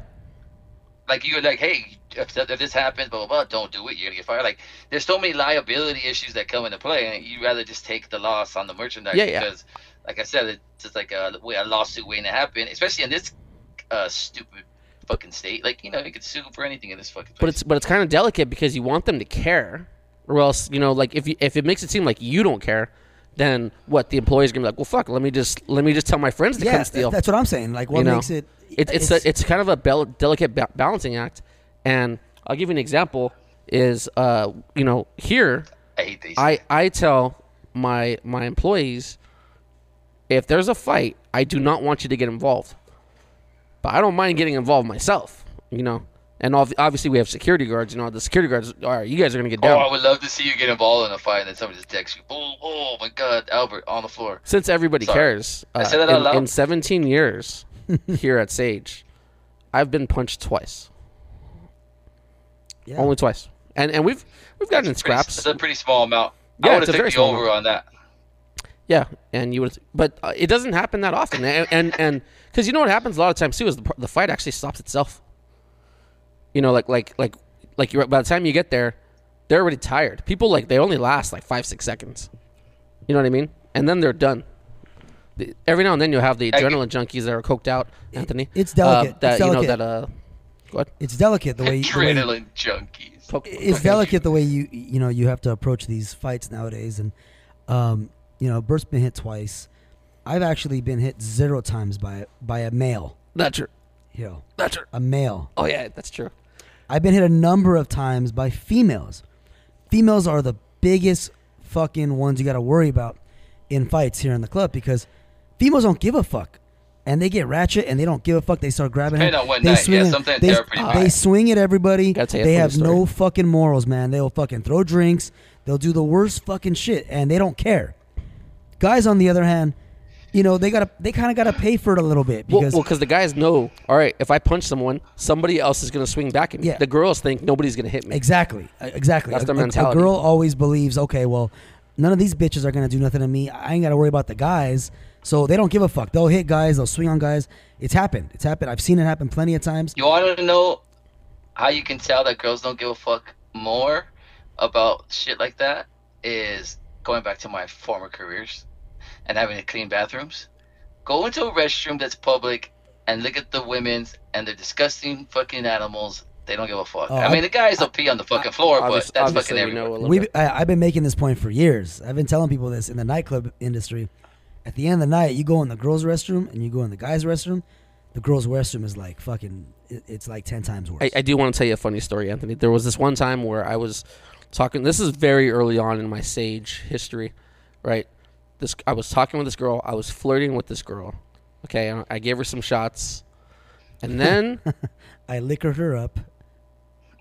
S4: Like you're like, hey, if, if this happens, blah blah blah, don't do it. You're gonna get fired. Like there's so many liability issues that come into play, and you rather just take the loss on the merchandise
S3: Yeah, yeah.
S4: because, like I said, it's just like a, a lawsuit waiting to happen, especially in this uh, stupid fucking state. Like you know, you could sue for anything in this fucking place.
S3: but it's but it's kind of delicate because you want them to care, or else you know like if you, if it makes it seem like you don't care, then what the employees gonna be like, well, fuck, let me just let me just tell my friends to
S2: yeah,
S3: come
S2: th-
S3: steal.
S2: that's what I'm saying. Like, what
S3: You know,
S2: makes it?
S3: It, it's a, it's kind of a bel- delicate ba- balancing act, and I'll give you an example. Is uh you know here
S4: I hate.
S3: I I tell my my employees if there's a fight, I do not want you to get involved, but I don't mind getting involved myself. You know, and obviously we have security guards. You know, the security guards. All right, you guys are gonna get down. Oh.
S4: I would love to see you get involved in a fight and then somebody just texts you. Oh, oh my God, Albert on the floor.
S3: Since everybody
S4: Sorry.
S3: cares,
S4: I
S3: uh,
S4: said that out
S3: in,
S4: loud?
S3: in 17 years *laughs* here at Sage, I've been punched twice.
S2: Yeah.
S3: Only twice, and and we've we've gotten in
S4: It's pretty-
S3: scraps.
S4: It's a pretty small amount.
S3: Yeah,
S4: I would
S3: it's a
S4: have
S3: very
S4: took the
S3: small
S4: over
S3: amount.
S4: on that.
S3: Yeah, and you would, but uh, it doesn't happen that often, and and and because you know what happens a lot of times too is the, the fight actually stops itself. You know, like like like like you by the time you get there, they're already tired. People like they only last like five six seconds. You know what I mean? And then they're done. The- Every now and then you'll have the
S4: I-
S3: adrenaline junkies that are coked out, Anthony.
S2: it's delicate.
S3: Uh, that
S2: It's
S3: you know that uh, what?
S2: It's delicate the way, you- the way
S4: Adrenaline junkies.
S3: Poke-
S2: it's
S3: poke-
S2: delicate the way you you know you have to approach these fights nowadays and um you know Bert's been hit twice i've actually been hit zero times by by a male
S3: That's true.
S2: you know
S3: That's true.
S2: a male
S3: Oh yeah, that's true.
S2: i've been hit a number of times by females females are the biggest fucking ones you got to worry about in fights here in the club because females don't give a fuck and they get ratchet and they don't give a fuck. They start grabbing. Him. they
S4: night.
S2: swing
S4: Yeah, sometimes
S2: they,
S4: they're pretty
S2: they swing at everybody.
S3: Gotta tell you a
S2: They have
S3: story.
S2: no fucking morals, man. They'll fucking throw drinks. They'll do the worst fucking shit, and they don't care. Guys, on the other hand, you know they gotta they kind of gotta pay for it a little bit
S3: Well,
S2: because
S3: because the guys know, all right, if I punch someone, somebody else is going to swing back at me.
S2: Yeah.
S3: The girls think nobody's going to hit me.
S2: Exactly. Uh, Exactly.
S3: That's
S2: a,
S3: their
S2: a- a girl always believes, okay, well, none of these bitches are gonna do nothing to me. I ain't gotta worry about the guys. So they don't give a fuck. They'll hit guys. They'll swing on guys. It's happened. It's happened. I've seen it happen plenty of times.
S4: You want to know how you can tell that girls don't give a fuck more about shit like that? Is going back to my former careers and having to clean bathrooms. Go into a restroom that's public and look at the women's and they're disgusting fucking animals. They don't give a fuck.
S2: Oh,
S4: I mean, the guys will pee on the fucking floor, but that's
S3: obviously,
S4: fucking
S3: we know a
S4: everywhere.
S2: We,
S3: bit.
S2: I, I've been making this point for years. I've been telling people this in the nightclub industry. At the end of the night, you go in the girls' restroom and you go in the guys' restroom. The girls' restroom is like fucking. it- It's like ten times worse.
S3: I, I do want to tell you a funny story, Anthony. There was this one time where I was talking. This is very early on in my Sage history, right? This I was talking with this girl. I was flirting with this girl. Okay, and I gave her some shots, and then *laughs*
S2: I liquored her up.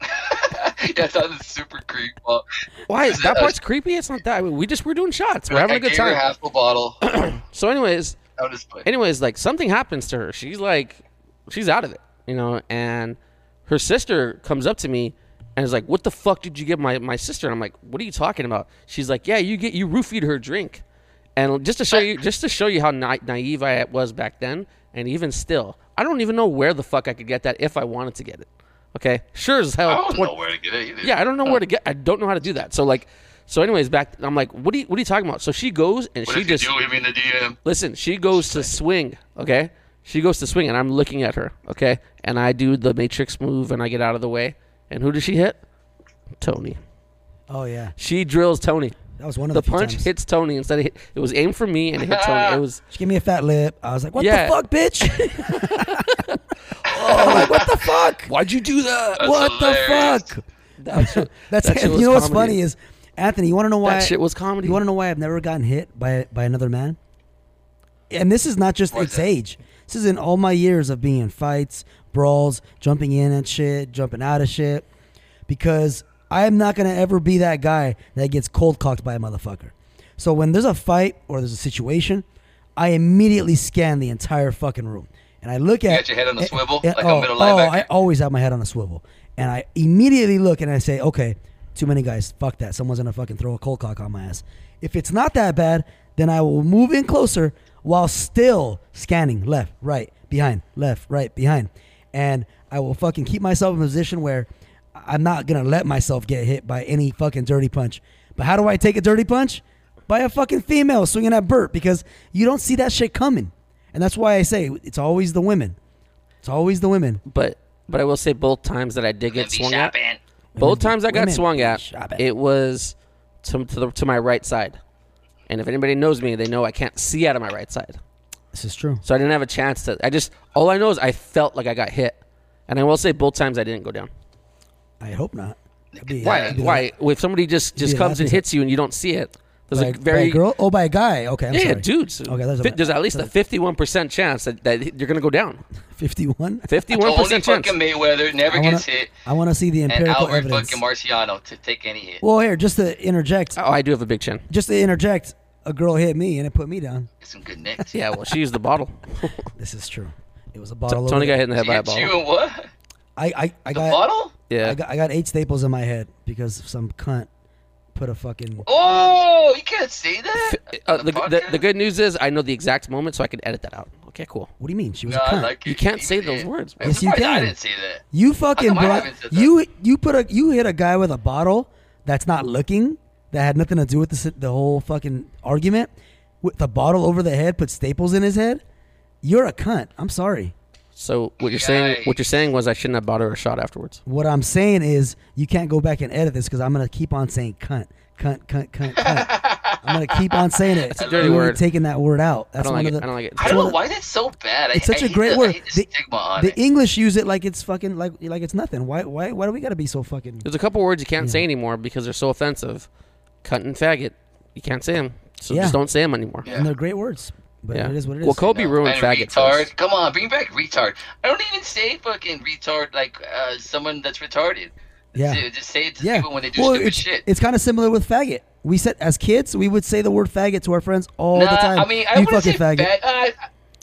S4: yeah, that was super creepy. Well,
S3: why that part's creepy? It's not that. I mean, we just we're doing shots. We're
S4: like,
S3: having
S4: I
S3: a good
S4: gave her
S3: time.
S4: half a bottle. *clears throat*
S3: So, anyways,
S4: That was funny.
S3: anyways, like something happens to her. She's like, she's out of it, you know. And her sister comes up to me and is like, "What the fuck did you give my my sister?" And I'm like, "What are you talking about?" She's like, "Yeah, you get you roofied her drink." And just to show you, just to show you how na- naive I was back then, and even still, I don't even know where the fuck I could get that if I wanted to get it. Okay, sure as hell.
S4: I don't
S3: twen-
S4: know where to get it either.
S3: yeah, I don't know where to get. I don't know how to do that. So like, so anyways, back. I'm like, what are you, what are you talking about? So she goes and
S4: What
S3: she
S4: if
S3: just
S4: you do hit me the DM?
S3: Listen, she goes to swing, okay? She goes to swing, and I'm looking at her, okay? And I do the Matrix move, and I get out of the way. And who does she hit? Tony.
S2: Oh yeah,
S3: She drills Tony.
S2: That was one of
S3: The
S2: the,
S3: punch
S2: times.
S3: hits Tony instead of hit, it was aimed for me, and it hit Tony. It was
S2: She gave me a fat lip. I was like, "What
S3: Yeah.
S2: the fuck, bitch?" *laughs* *laughs* oh, like, what the fuck?
S3: why'd you do that?
S4: That's
S2: what
S4: hilarious.
S2: the fuck?
S3: That shit, *laughs*
S2: That's
S3: that
S2: you
S3: was
S2: know what's
S3: comedy.
S2: funny is Anthony. You want to know why?
S3: that shit was comedy.
S2: You want to know why I've never gotten hit by by another man? And this is not just
S4: Why
S2: its
S4: that?
S2: age. This is in all my years of being in fights, brawls, jumping in and shit, jumping out of shit. Because I am not gonna ever be that guy that gets cold cocked by a motherfucker. So when there's a fight or there's a situation, I immediately scan the entire fucking room. And I look at
S4: got your head on a
S2: eh,
S4: swivel,
S2: eh,
S4: like a
S2: oh,
S4: middle
S2: oh. I always have my head on a swivel. And I immediately look and I say, okay, too many guys. Fuck that. Someone's gonna fucking throw a cold cock on my ass. If it's not that bad, then I will move in closer while still scanning left, right, behind, left, right, behind. And I will fucking keep myself in a position where I'm not gonna let myself get hit by any fucking dirty punch. But how do I take a dirty punch? By a fucking female swinging at Bert because you don't see that shit coming. And that's why I say it's always the women. It's always the women.
S3: But but I will say both times that I did get swung at,
S4: shopping.
S3: both times I got
S2: women
S3: swung at,
S2: shop it.
S3: it was to to, the, to my right side. And if anybody knows me, they know I can't see out of my right side.
S2: This is true.
S3: So I didn't have a chance to. I just all I know is I felt like I got hit, and I will say both times I didn't go down.
S2: I hope not. That'd be-
S3: Why?
S2: that'd be
S3: Why? If somebody just just
S2: be
S3: comes and hits you and you don't see it, there's
S2: By,
S3: a
S2: by
S3: very
S2: a girl? Oh, by a guy. Okay, I'm
S3: yeah,
S2: sorry.
S3: dudes.
S2: Okay, there's a-
S3: there's at least a fifty-one percent chance that, that you're gonna go down.
S2: Fifty-one. *laughs*
S4: 51
S3: percent chance.
S4: fucking Mayweather never
S2: wanna,
S4: gets hit,
S2: I want to see the
S4: and
S2: empirical
S4: Albert
S2: evidence.
S4: fucking Marciano to take any hit.
S2: well, here, just to interject,
S3: Oh, I do have a big chin.
S2: just to interject, a girl hit me and it put me down.
S4: Get some good necks.
S3: Yeah, well, she used the bottle. *laughs*
S2: This is true. It was a bottle.
S3: Tony got hit in the head by a
S4: Hit you
S3: bottle.
S4: and what?
S2: I, I, I
S4: The
S2: got,
S4: bottle?
S3: Yeah.
S2: I got, I got eight staples in my head because some cunt put a fucking.
S4: Oh, you can't say that.
S3: Uh, the,
S4: the
S3: the, the good news is I know the exact moment, so I can edit that out. Okay, cool.
S2: What do you mean? She was
S4: No,
S2: a
S4: I
S2: cunt.
S4: like
S3: You
S4: it.
S3: can't say
S4: it
S3: those words,
S4: I'm
S2: Yes, you
S4: surprised I
S2: can.
S4: didn't say that.
S2: You fucking
S4: come
S2: brought
S4: haven't said that?
S2: you you put a you hit a guy with a bottle that's not looking that had nothing to do with the the whole fucking argument with the bottle over the head put staples in his head. You're a cunt. I'm sorry.
S3: So what you're saying, what you're saying was I shouldn't have bought her a shot afterwards.
S2: What I'm saying is you can't go back and edit this because I'm gonna keep on saying cunt, cunt, cunt, cunt, cunt. *laughs* I'm gonna keep on saying it.
S3: That's a dirty
S2: You
S3: word.
S2: were taking that word out. That's
S3: I don't
S2: one
S3: like
S2: of
S3: it.
S2: the.
S3: I don't like it.
S4: I
S2: It's
S4: don't
S2: one
S4: know
S2: of-
S4: why that's so bad. I-
S2: It's such
S4: I
S2: a
S4: hate
S2: great
S4: the,
S2: word.
S4: I hate the,
S2: The-
S4: stigma on
S2: The
S4: it.
S2: English use it like it's fucking like like it's nothing. Why why why do we gotta be so fucking?
S3: There's a couple words you can't
S2: Yeah.
S3: say anymore because they're so offensive. Cunt and faggot. You can't say them. So
S2: Yeah.
S3: just don't say them anymore.
S4: Yeah.
S2: And they're great words, but
S3: Yeah.
S2: it is what it is.
S3: Well, Kobe
S4: No.
S3: ruined
S4: And
S3: faggot
S4: retard.
S3: us.
S4: Come on, bring back retard. I don't even say fucking retard like uh, someone that's retarded.
S2: Yeah.
S4: Just, just say it to
S2: yeah.
S4: people when they do
S2: well,
S4: stupid
S2: it's,
S4: shit.
S2: It's kind of similar with faggot. We said as kids, we would say the word faggot to our friends all the
S4: Nah,
S2: time.
S4: I mean, I
S2: you
S4: wouldn't
S2: fucking
S4: say
S2: faggot.
S4: fag- uh,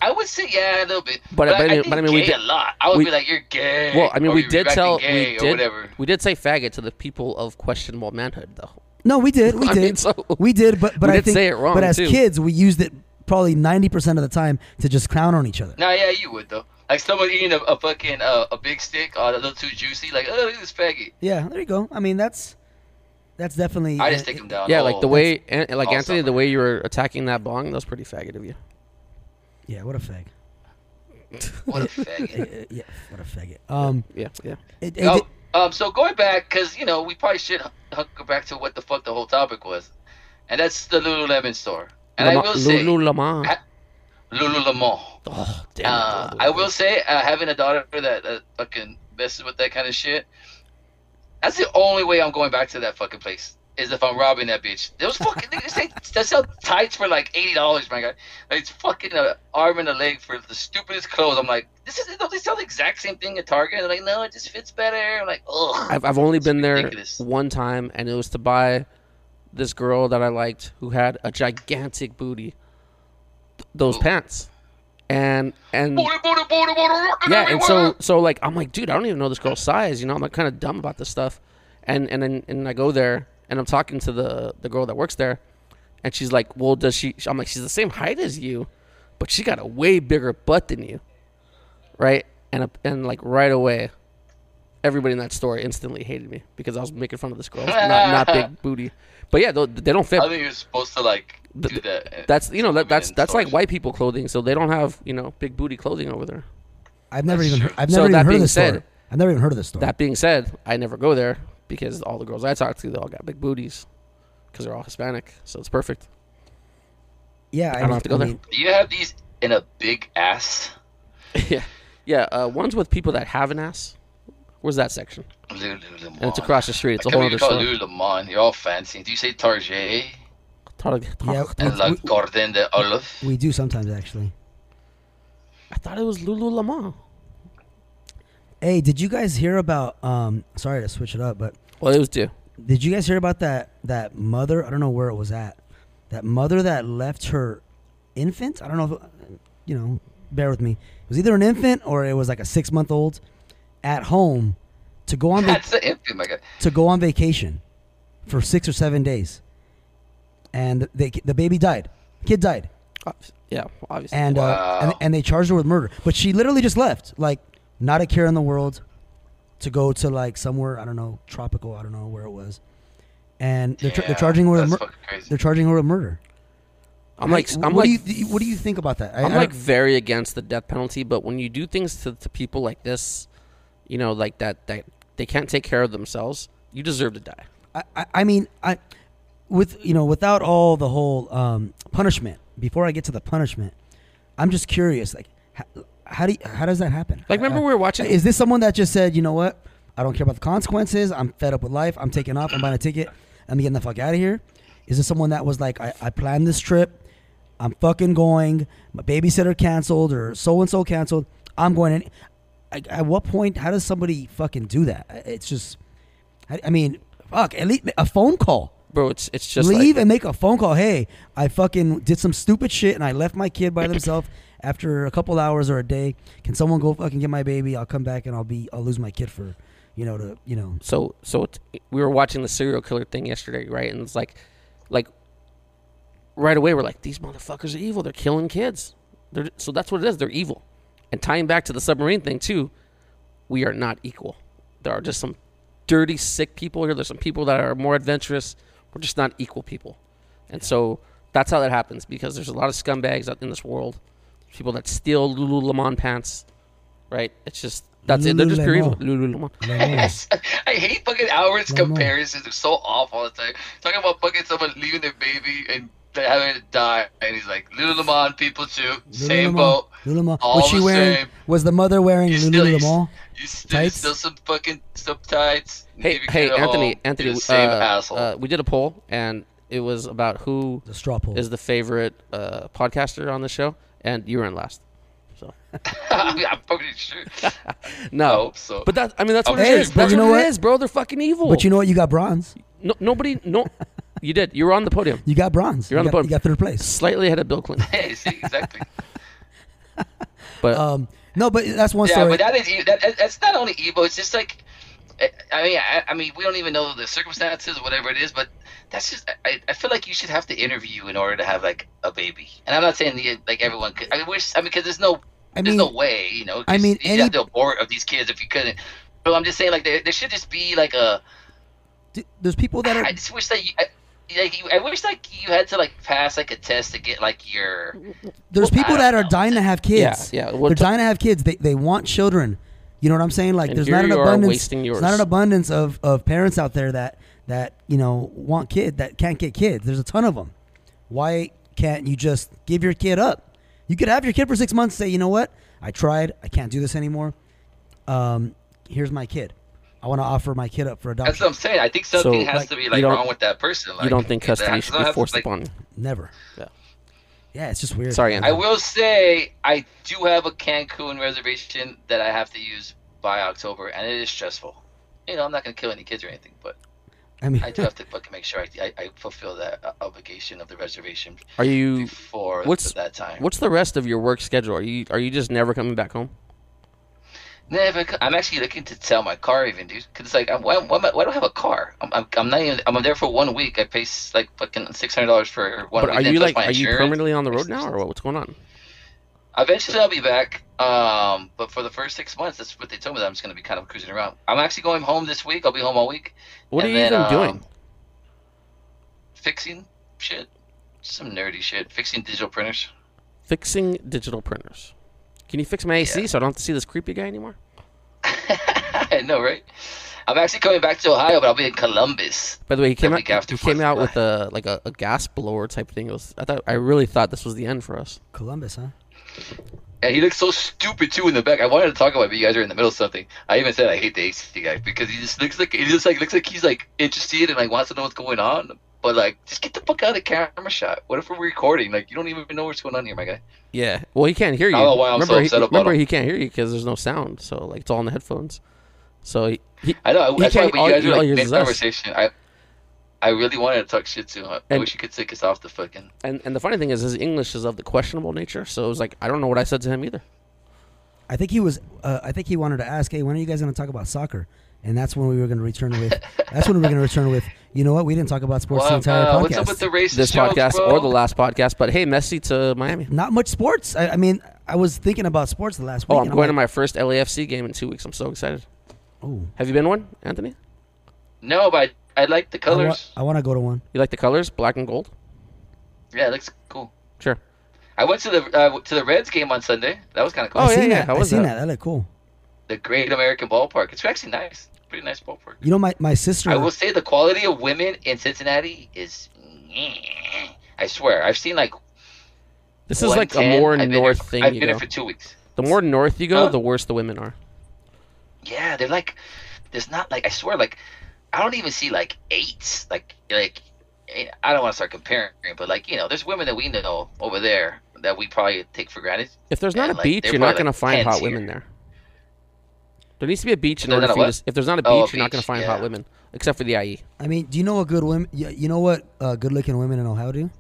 S4: I would say yeah, a little bit.
S3: But-
S4: But,
S3: but I
S4: I,
S3: mean-
S4: think
S3: but I mean, we
S4: gay
S3: did-
S4: a lot. I would
S3: we-
S4: be like, you're gay.
S3: Well, I mean, we did tell
S4: gay
S3: we
S4: or
S3: did
S4: whatever.
S3: we did say faggot to the people of questionable manhood, though.
S2: No, we did. *laughs* We
S3: I
S2: did.
S3: mean, so-
S2: we did. But but
S3: We
S2: I
S3: did
S2: think,
S3: say it wrong,
S2: But as
S3: too.
S2: kids, we used it probably ninety percent of the time to just clown on each other.
S4: Nah, yeah, you would though. Like someone eating a, a fucking uh, a big stick, uh, a little too juicy. Like, oh, look at this faggot.
S2: Yeah, there you go. I mean, that's that's definitely.
S4: I just
S2: uh,
S4: take him down.
S3: Yeah, like the way, an- like
S4: all
S3: Anthony, the way you were attacking that bong, that was pretty faggot of you.
S2: Yeah, what a fag. *laughs*
S4: What a faggot. *laughs*
S2: Yeah, what a faggot. Um,
S3: Yeah, yeah.
S2: it, it,
S4: Oh, um, so going back, because you know we probably should hunker back to what the fuck the whole topic was, and that's the Lululemon store. And I will say, ha- Lululemon.
S3: Oh, damn.
S4: Uh. I will say, uh, having a daughter that uh, fucking messes with that kind of shit, that's the only way I'm going back to that fucking place. Is if I'm robbing that bitch. Those fucking niggas they, *laughs* they sell tights for like eighty dollars, my god. Like, it's fucking an arm and a leg for the stupidest clothes. I'm like, this is don't they sell the exact same thing at Target? They're like, no, it just fits better. I'm like, ugh.
S3: I've, I've only been there one time, and it was to buy this girl that I liked who had a gigantic booty. Th- Those
S4: Ooh.
S3: pants, and and yeah, and so so like I'm like, dude, I don't even know this girl's size. You know, I'm like kind of dumb about this stuff, and and then and I go there and I'm talking to the the girl that works there, and she's like, well, does she? I'm like, she's the same height as you, but she got a way bigger butt than you, right? And uh, and like right away, everybody in that store instantly hated me because I was making fun of this girl, not not big *laughs* booty. But yeah, they they don't fit.
S4: I think you're supposed to like do that.
S3: That's you know that,
S4: women
S3: that's
S4: in
S3: that's like white people clothing, so they don't have you know big booty clothing over there.
S2: I've never
S4: That's
S2: even
S4: true.
S2: heard, I've
S3: So
S2: never
S3: that
S2: even heard of
S3: being
S2: this store. I've never even heard of this store.
S3: That being said, I never go there because all the girls I talk to, they all got big booties because they're all Hispanic, so it's perfect.
S2: yeah, I,
S3: don't have to go there.
S2: mean,
S4: Do you have these in a big ass? *laughs*
S3: yeah, yeah. Uh, one's with people that have an ass. Where's that section?
S4: Lululemon.
S3: And it's across the street. It's a
S4: Like,
S3: whole
S4: how
S3: other
S4: you call
S3: store.
S4: it Lululemon? You're all fancy. Do you say Target
S3: Tar-
S2: Yeah,
S4: and
S2: we-
S4: La
S2: we-
S4: de Olive?
S2: we do sometimes actually.
S3: I thought it was Lululemon.
S2: Hey, did you guys hear about? Um, sorry to switch it up, but
S3: Well, it was due.
S2: did you guys hear about that that mother? I don't know where it was at. That mother that left her infant. I don't know. If, you know, bear with me. It was either an infant or it was like a six month old at home to go on vac
S4: That's the my god.
S2: to go on vacation for six or seven days, and they, the baby died. Kid died,
S3: Yeah, obviously.
S2: and, uh, and and they charged her with murder. But she literally just left, like not a care in the world, to go to like somewhere I don't know, tropical. I don't know where it was, and they're, they're charging her with mur- they're charging her with murder.
S3: I'm like,
S2: Hey,
S3: I'm
S2: what
S3: like,
S2: do you what do you think about that? I-
S3: I'm
S2: I
S3: like very against the death penalty, but when you do things to, to people like this, you know, like that, that they can't take care of themselves, you deserve to die.
S2: I, I, I mean, I with you know, without all the whole um, punishment. Before I get to the punishment, I'm just curious, like, how, how do you, how does that happen?
S3: Like, remember we were watching-
S2: Is this someone that just said, you know what? I don't care about the consequences. I'm fed up with life. I'm taking off. I'm buying a ticket. I'm getting the fuck out of here. Is this someone that was like, I, I planned this trip. I'm fucking going. My babysitter canceled or so and so canceled. I'm going. In. At, at what point? How does somebody fucking do that? It's just. I, I mean, fuck. At least a phone call.
S3: Bro, it's it's just
S2: Leave
S3: like,
S2: and make a phone call. Hey, I fucking did some stupid shit and I left my kid by themselves *laughs* after a couple hours or a day. Can someone go fucking get my baby? I'll come back and I'll be I'll lose my kid for, you know, to you know.
S3: so so we were watching the serial killer thing yesterday, right? And it's like, like, right away we're like, these motherfuckers are evil. They're killing kids. They're, so that's what it is. They're evil. And tying back to the submarine thing too, we are not equal. There are just some dirty, sick people here. There's some people that are more adventurous. We're just not equal people. And so that's how that happens because there's a lot of scumbags out in this world. People that steal Lululemon pants, right? It's just that's it. They're just pure evil.
S2: Lululemon.
S3: Lululemon. *laughs*
S4: I hate fucking Howard's
S2: No
S4: comparisons. They're so off all the time. Talking about fucking someone leaving their baby and having to die, and he's like Lululemon people too, same boat.
S2: Lululemon.
S4: All
S2: Was she
S4: the
S2: wearing?
S4: same.
S2: Was the mother wearing
S4: You still, you,
S2: Lululemon?
S4: you still,
S2: Tights?
S4: still some fucking some tights.
S3: Hey, hey, Anthony,
S4: home,
S3: Anthony.
S4: you're same
S3: uh,
S4: asshole.
S3: uh, we did a poll, and it was about who
S2: The straw poll.
S3: is the favorite uh, podcaster on the show, and you were in last. So *laughs*
S4: I'm fucking sure. *laughs*
S3: no,
S4: I hope so.
S3: but that I mean that's what
S2: Hey,
S3: it is.
S2: but
S3: That's
S2: you
S3: what
S2: know
S3: it
S2: what?
S3: is, bro. They're fucking evil.
S2: but you know what? You got bronze.
S3: no, nobody, no, you did. You were on the podium,
S2: You got bronze.
S3: You're on
S2: you
S3: the
S2: got,
S3: podium.
S2: You got third place.
S3: slightly ahead of Bill Clinton.
S4: Hey, see, exactly. *laughs*
S3: But
S2: Um, no, but that's one
S4: yeah,
S2: story.
S4: but that is e- that, that- that's not only evil. It's just like I, I mean, I, I mean, we don't even know the circumstances or whatever it is, but that's just. I, I feel like you should have to interview in order to have like a baby. And I'm not saying the, like everyone could. I wish. I mean, because there's no,
S2: I
S4: there's
S2: mean,
S4: no way, you know.
S2: I mean,
S4: you
S2: any-
S4: have to abort of these kids if you couldn't. But I'm just saying, like, there, there should just be like a.
S2: d- there's people that are.
S4: I just wish that you. I, like you, I wish like you had to like pass like a test to get like your
S2: There's
S4: Well,
S2: people that
S4: don't
S2: are dying to have kids.
S3: Yeah, yeah. Well,
S2: They're
S3: t-
S2: dying to have kids. They they want children. You know what I'm saying? Like
S3: And
S2: there's not an abundance. There's not an abundance of, of parents out there that that you know want kid that can't get kids. There's a ton of them. Why can't you just give your kid up? You could have your kid for six months. Say, you know what? I tried. I can't do this anymore. Um, here's my kid. I want to offer my kid up for adoption.
S4: That's what I'm saying. I think something
S3: So,
S4: has
S2: like,
S4: to be like wrong with that person. Like,
S3: you don't think custody should be
S4: have to,
S3: forced
S4: like-
S3: upon?
S2: Never.
S3: Yeah.
S2: Yeah, it's just weird.
S3: Sorry,
S4: I will say I do have a Cancun reservation that I have to use by October, and it is stressful. You know, I'm not gonna kill any kids or anything, but
S2: I mean,
S4: I do have to fucking make sure I, I, I fulfill that uh, obligation of the reservation
S3: Are you?
S4: before
S3: what's-
S4: that time.
S3: What's the rest of your work schedule? Are you? Are you just never coming back home?
S4: Never. I'm actually looking to sell my car, even, dude. Cause it's like, I'm, why, why, why do I have a car? I'm, I'm, I'm not even. I'm there for one week. I pay like fucking six hundred dollars for one
S3: but
S4: week.
S3: are you like? Are you permanently on the road now, or what? what's going on?
S4: Eventually, I'll be back. Um, but for the first six months, that's what they told me that I'm just gonna be kind of cruising around. I'm actually going home this week. I'll be home all week.
S3: What are you
S4: then,
S3: even
S4: um,
S3: doing?
S4: Fixing shit, some nerdy shit. Fixing digital printers.
S3: Fixing digital printers. Can you fix my AC
S4: Yeah.
S3: so I don't have to see this creepy guy anymore? *laughs*
S4: I know, right? I'm actually coming back to Ohio, but I'll be in Columbus.
S3: By the way, he came out.
S4: after
S3: He came out with a like a, a gas blower type thing. It was. I thought. I really thought this was the end for us.
S2: Columbus, huh?
S4: And he looks so stupid too in the back. I wanted to talk about it, but you guys are in the middle of something. I even said I hate the AC guy because he just looks like he just like looks like he's like interested and like wants to know what's going on. But like, just get the fuck out of the camera shot. What if we're recording? Like, you don't even know what's going on here, my guy.
S3: Yeah. Well, he can't hear you.
S4: I don't know why I'm so
S3: remember, he,
S4: upset about
S3: remember
S4: him.
S3: he can't hear you because there's no sound. So like it's all in the headphones. So he, he
S4: I know.
S3: He
S4: That's why
S3: can't-
S4: when
S3: all-
S4: you guys
S3: all
S4: were like mid conversation, I I really wanted to talk shit to him. I
S3: And-
S4: wish he could take us off the fucking.
S3: and and the funny thing is his English is of the questionable nature. So it was like I don't know what I said to him either.
S2: I think he was. Uh, I think he wanted to ask, "Hey, when are you guys going to talk about soccer?" And that's when we were going to return with. that's when we were going to return with. You know what? We didn't talk about sports the entire
S4: uh,
S2: podcast.
S4: what's up with the racist
S3: This
S4: jokes,
S3: podcast
S4: bro?
S3: or the last podcast. But hey, Messi to Miami.
S2: Not much sports. I, I mean, I was thinking about sports the last week.
S3: Oh, I'm
S2: and
S3: going to
S2: like,
S3: my first LAFC game in two weeks. I'm so excited.
S2: Oh,
S3: Have you been one, Anthony?
S4: No, but I, I like the
S2: I, wa-
S4: colors.
S2: I want to go to one.
S3: You like the colors, black and gold?
S4: Yeah, it looks cool.
S3: Sure.
S4: I went to the uh, to the Reds game on Sunday. That was kind of cool.
S3: Oh,
S2: I
S3: yeah,
S2: seen
S3: yeah.
S2: that.
S3: How
S2: I
S3: was
S2: seen
S3: that?
S2: that. That looked cool.
S4: The Great American Ballpark. It's actually nice. Pretty nice ballpark.
S2: You know, my my sister.
S4: I will say the quality of women in Cincinnati is. I swear, I've seen like.
S3: This is like a more
S4: I've
S3: north
S4: for-
S3: thing
S4: I've
S3: you
S4: been
S3: go.
S4: here for two weeks.
S3: The more north you go,
S4: Huh?
S3: the worse the women are.
S4: Yeah, they're like, there's not like I swear like, I don't even see like eights like like. I don't want to start comparing, but like you know, there's women that we know over there that we probably take for granted.
S3: If there's not
S4: Yeah,
S3: a
S4: like,
S3: beach, you're not
S4: probably,
S3: going to find hot
S4: tens
S3: women there. There needs to be a beach in
S4: There's
S3: order for
S4: a
S3: you to. If there's not a beach,
S4: Oh, a
S3: you're not going to
S4: beach,
S3: find hot women, except for the IE.
S2: I mean, do you know what good women? You, you know what uh, good-looking women in Ohio do?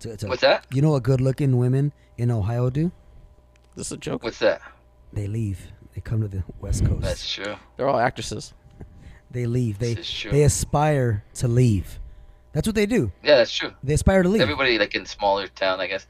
S2: To- to-
S4: What's that?
S2: You know what good-looking women in Ohio do?
S3: This is a joke.
S4: What's that?
S2: They leave. They come to the West Coast.
S4: That's true.
S3: They're all actresses. *laughs*
S2: they leave. They
S4: This is true.
S2: they aspire to leave. That's what they do.
S4: Yeah, that's true.
S2: They aspire to leave.
S4: Everybody like in smaller town, I guess.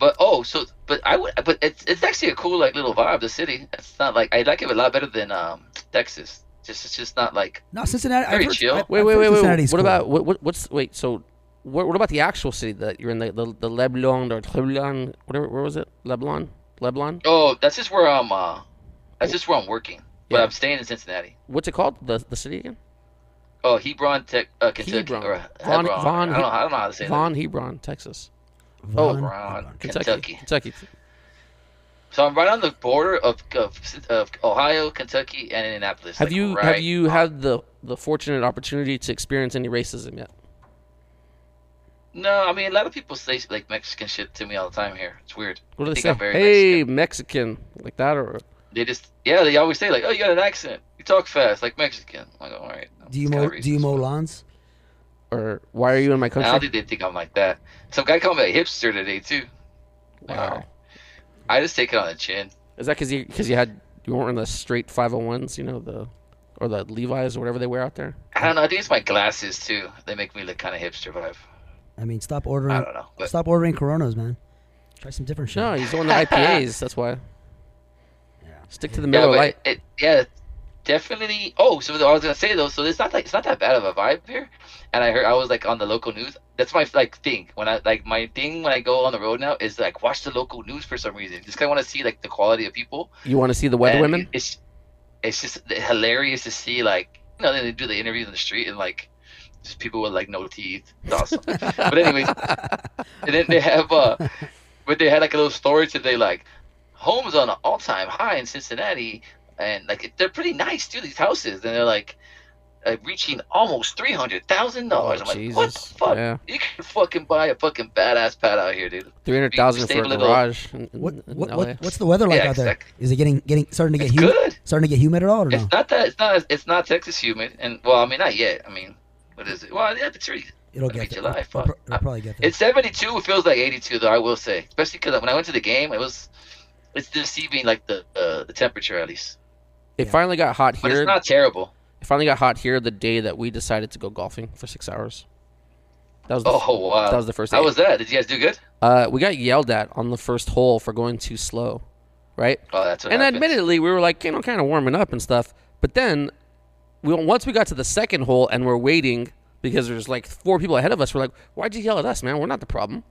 S4: But oh, so but I would, but it's it's actually a cool like little vibe. The city. It's not like I like it a lot better than um Texas. Just it's just not like
S2: no, Cincinnati. I've
S4: Very
S2: heard,
S4: chill.
S2: I-
S3: Wait,
S2: I've
S3: wait, wait, wait. What
S2: cool.
S3: about what, what? What's wait? So, what, what about the actual city that you're in? The the, the Leblon or Leblon, whatever. Where was it? Leblon, Leblon.
S4: oh that's just where I'm uh that's just where I'm working. But
S3: Yeah.
S4: I'm staying in Cincinnati.
S3: What's it called? The the city again?
S4: Oh, Hebron, Tech, uh, Kentucky,
S3: Hebron.
S4: or Hebron.
S3: Von-
S4: I don't know. I don't know how to say
S3: Von Hebron, Texas,
S2: Von-
S4: Hebron,
S2: Hebron.
S3: Kentucky,
S4: Kentucky.
S3: Kentucky.
S4: So I'm right on the border of of, of Ohio, Kentucky, and Indianapolis.
S3: Have
S4: like,
S3: you
S4: right
S3: have you
S4: on-
S3: had the the fortunate opportunity to experience any racism yet?
S4: No, I mean a lot of people say like Mexican shit to me all the time here. It's weird.
S3: What do they say?
S4: Very
S3: Hey, Mexican. like that, or
S4: They just yeah, they always say like, "Oh, you got an accent. You talk fast like Mexican." I'm like, "All right."
S2: Do you
S4: It's
S2: mow? Do you mow
S4: but-
S2: lawns?
S3: Or why are you in my
S4: country? don't
S3: country?
S4: think they think I'm like that. Some guy called me a hipster today too. Like,
S3: Wow.
S4: right. I just take it on the chin.
S3: Is that because you because you had You weren't in the straight 501s, you know, the or the Levi's or whatever they wear out there.
S4: I don't know. I think it's my glasses too. They make me look kind of hipster vibe.
S2: I mean, stop ordering.
S4: I don't know, but-
S2: Stop ordering Coronas, man. Try some different shit.
S3: No, he's doing the IPAs. *laughs* That's why.
S2: Yeah.
S3: Stick to the
S4: Yeah,
S3: Miller
S4: but
S3: Lite.
S4: it, yeah, definitely. Oh, so I was gonna say though, so it's not like it's not that bad of a vibe here. And I heard I was like on the local news. That's my like thing when I like my thing when I go on the road now is like watch the local news for some reason. Just kind of want to see like the quality of people.
S3: You want to see the weather
S4: And
S3: women?
S4: It's it's just hilarious to see like you know they do the interviews in the street and like just people with like no teeth. It's awesome. but anyways, *laughs* and then they have uh, but they had like a little story today like homes on an all time high in Cincinnati, and like they're pretty nice too. These houses, and they're like. Uh, reaching almost three hundred thousand dollars.
S3: Oh,
S4: I'm like, what the fuck?
S3: Yeah.
S4: You can fucking buy a fucking badass pad out here, dude.
S3: Three hundred thousand for a garage. In, in,
S2: What, what, what what's the weather like
S4: Yeah,
S2: out there?
S4: exactly.
S2: Is it getting getting starting to get
S4: It's
S2: humid?
S4: good.
S2: Starting to get humid at all or no?
S4: It's not that. It's not. It's not Texas humid, and well, I mean, not yet. I mean, what is it? Well, yeah, it's really.
S2: It'll
S4: It'll
S2: get
S4: be
S2: there.
S4: July,
S2: It'll,
S4: fuck.
S2: pro- it'll probably get there.
S4: It's 72. It feels like 82, though. I will say, especially because when I went to the game, it was. It's deceiving, like the uh, the temperature at least,
S3: It
S2: Yeah.
S3: finally got hot
S4: but
S3: here.
S4: it's not terrible.
S3: It finally got hot here the day that we decided to go golfing for six hours. That was the,
S4: Oh wow,
S3: that was the first.
S4: How was that? Did you guys do good?
S3: Uh, we got yelled at on the first hole for going too slow, right?
S4: Oh, that's what
S3: and
S4: happens.
S3: admittedly, we were like, you know, kind of warming up and stuff. But then, we once we got to the second hole and we're waiting because there's like four people ahead of us. We're like, why'd you yell at us, man? We're not the problem.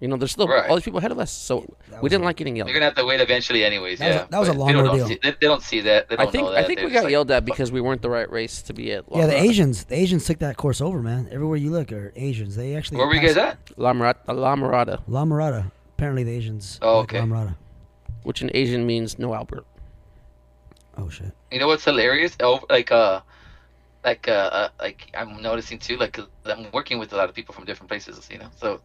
S3: You know, there's still
S4: Right.
S3: all these people ahead of us, so
S2: That
S3: we didn't like getting yelled.
S4: You're gonna have to wait eventually, anyways.
S2: That was a-
S4: yeah,
S2: that was a long
S4: they don't
S2: ordeal.
S4: See, they, they don't see that. They
S3: I
S4: don't
S3: think
S4: know that.
S3: I think
S4: They're
S3: we got
S4: like,
S3: yelled at because we weren't the right race to be at. La
S2: yeah, the Asians, the Asians took that course over, man. Everywhere you look are Asians. They actually.
S4: Where were you guys at?
S3: La Mirada, La Mirada,
S2: La Mirada. Apparently, the Asians.
S4: Oh,
S2: like
S4: okay.
S2: La Mirada.
S3: which in Asian means no Albert.
S2: Oh shit.
S4: You know what's hilarious? Oh, like uh, like uh, uh, like I'm noticing too. Like I'm working with a lot of people from different places. You know, so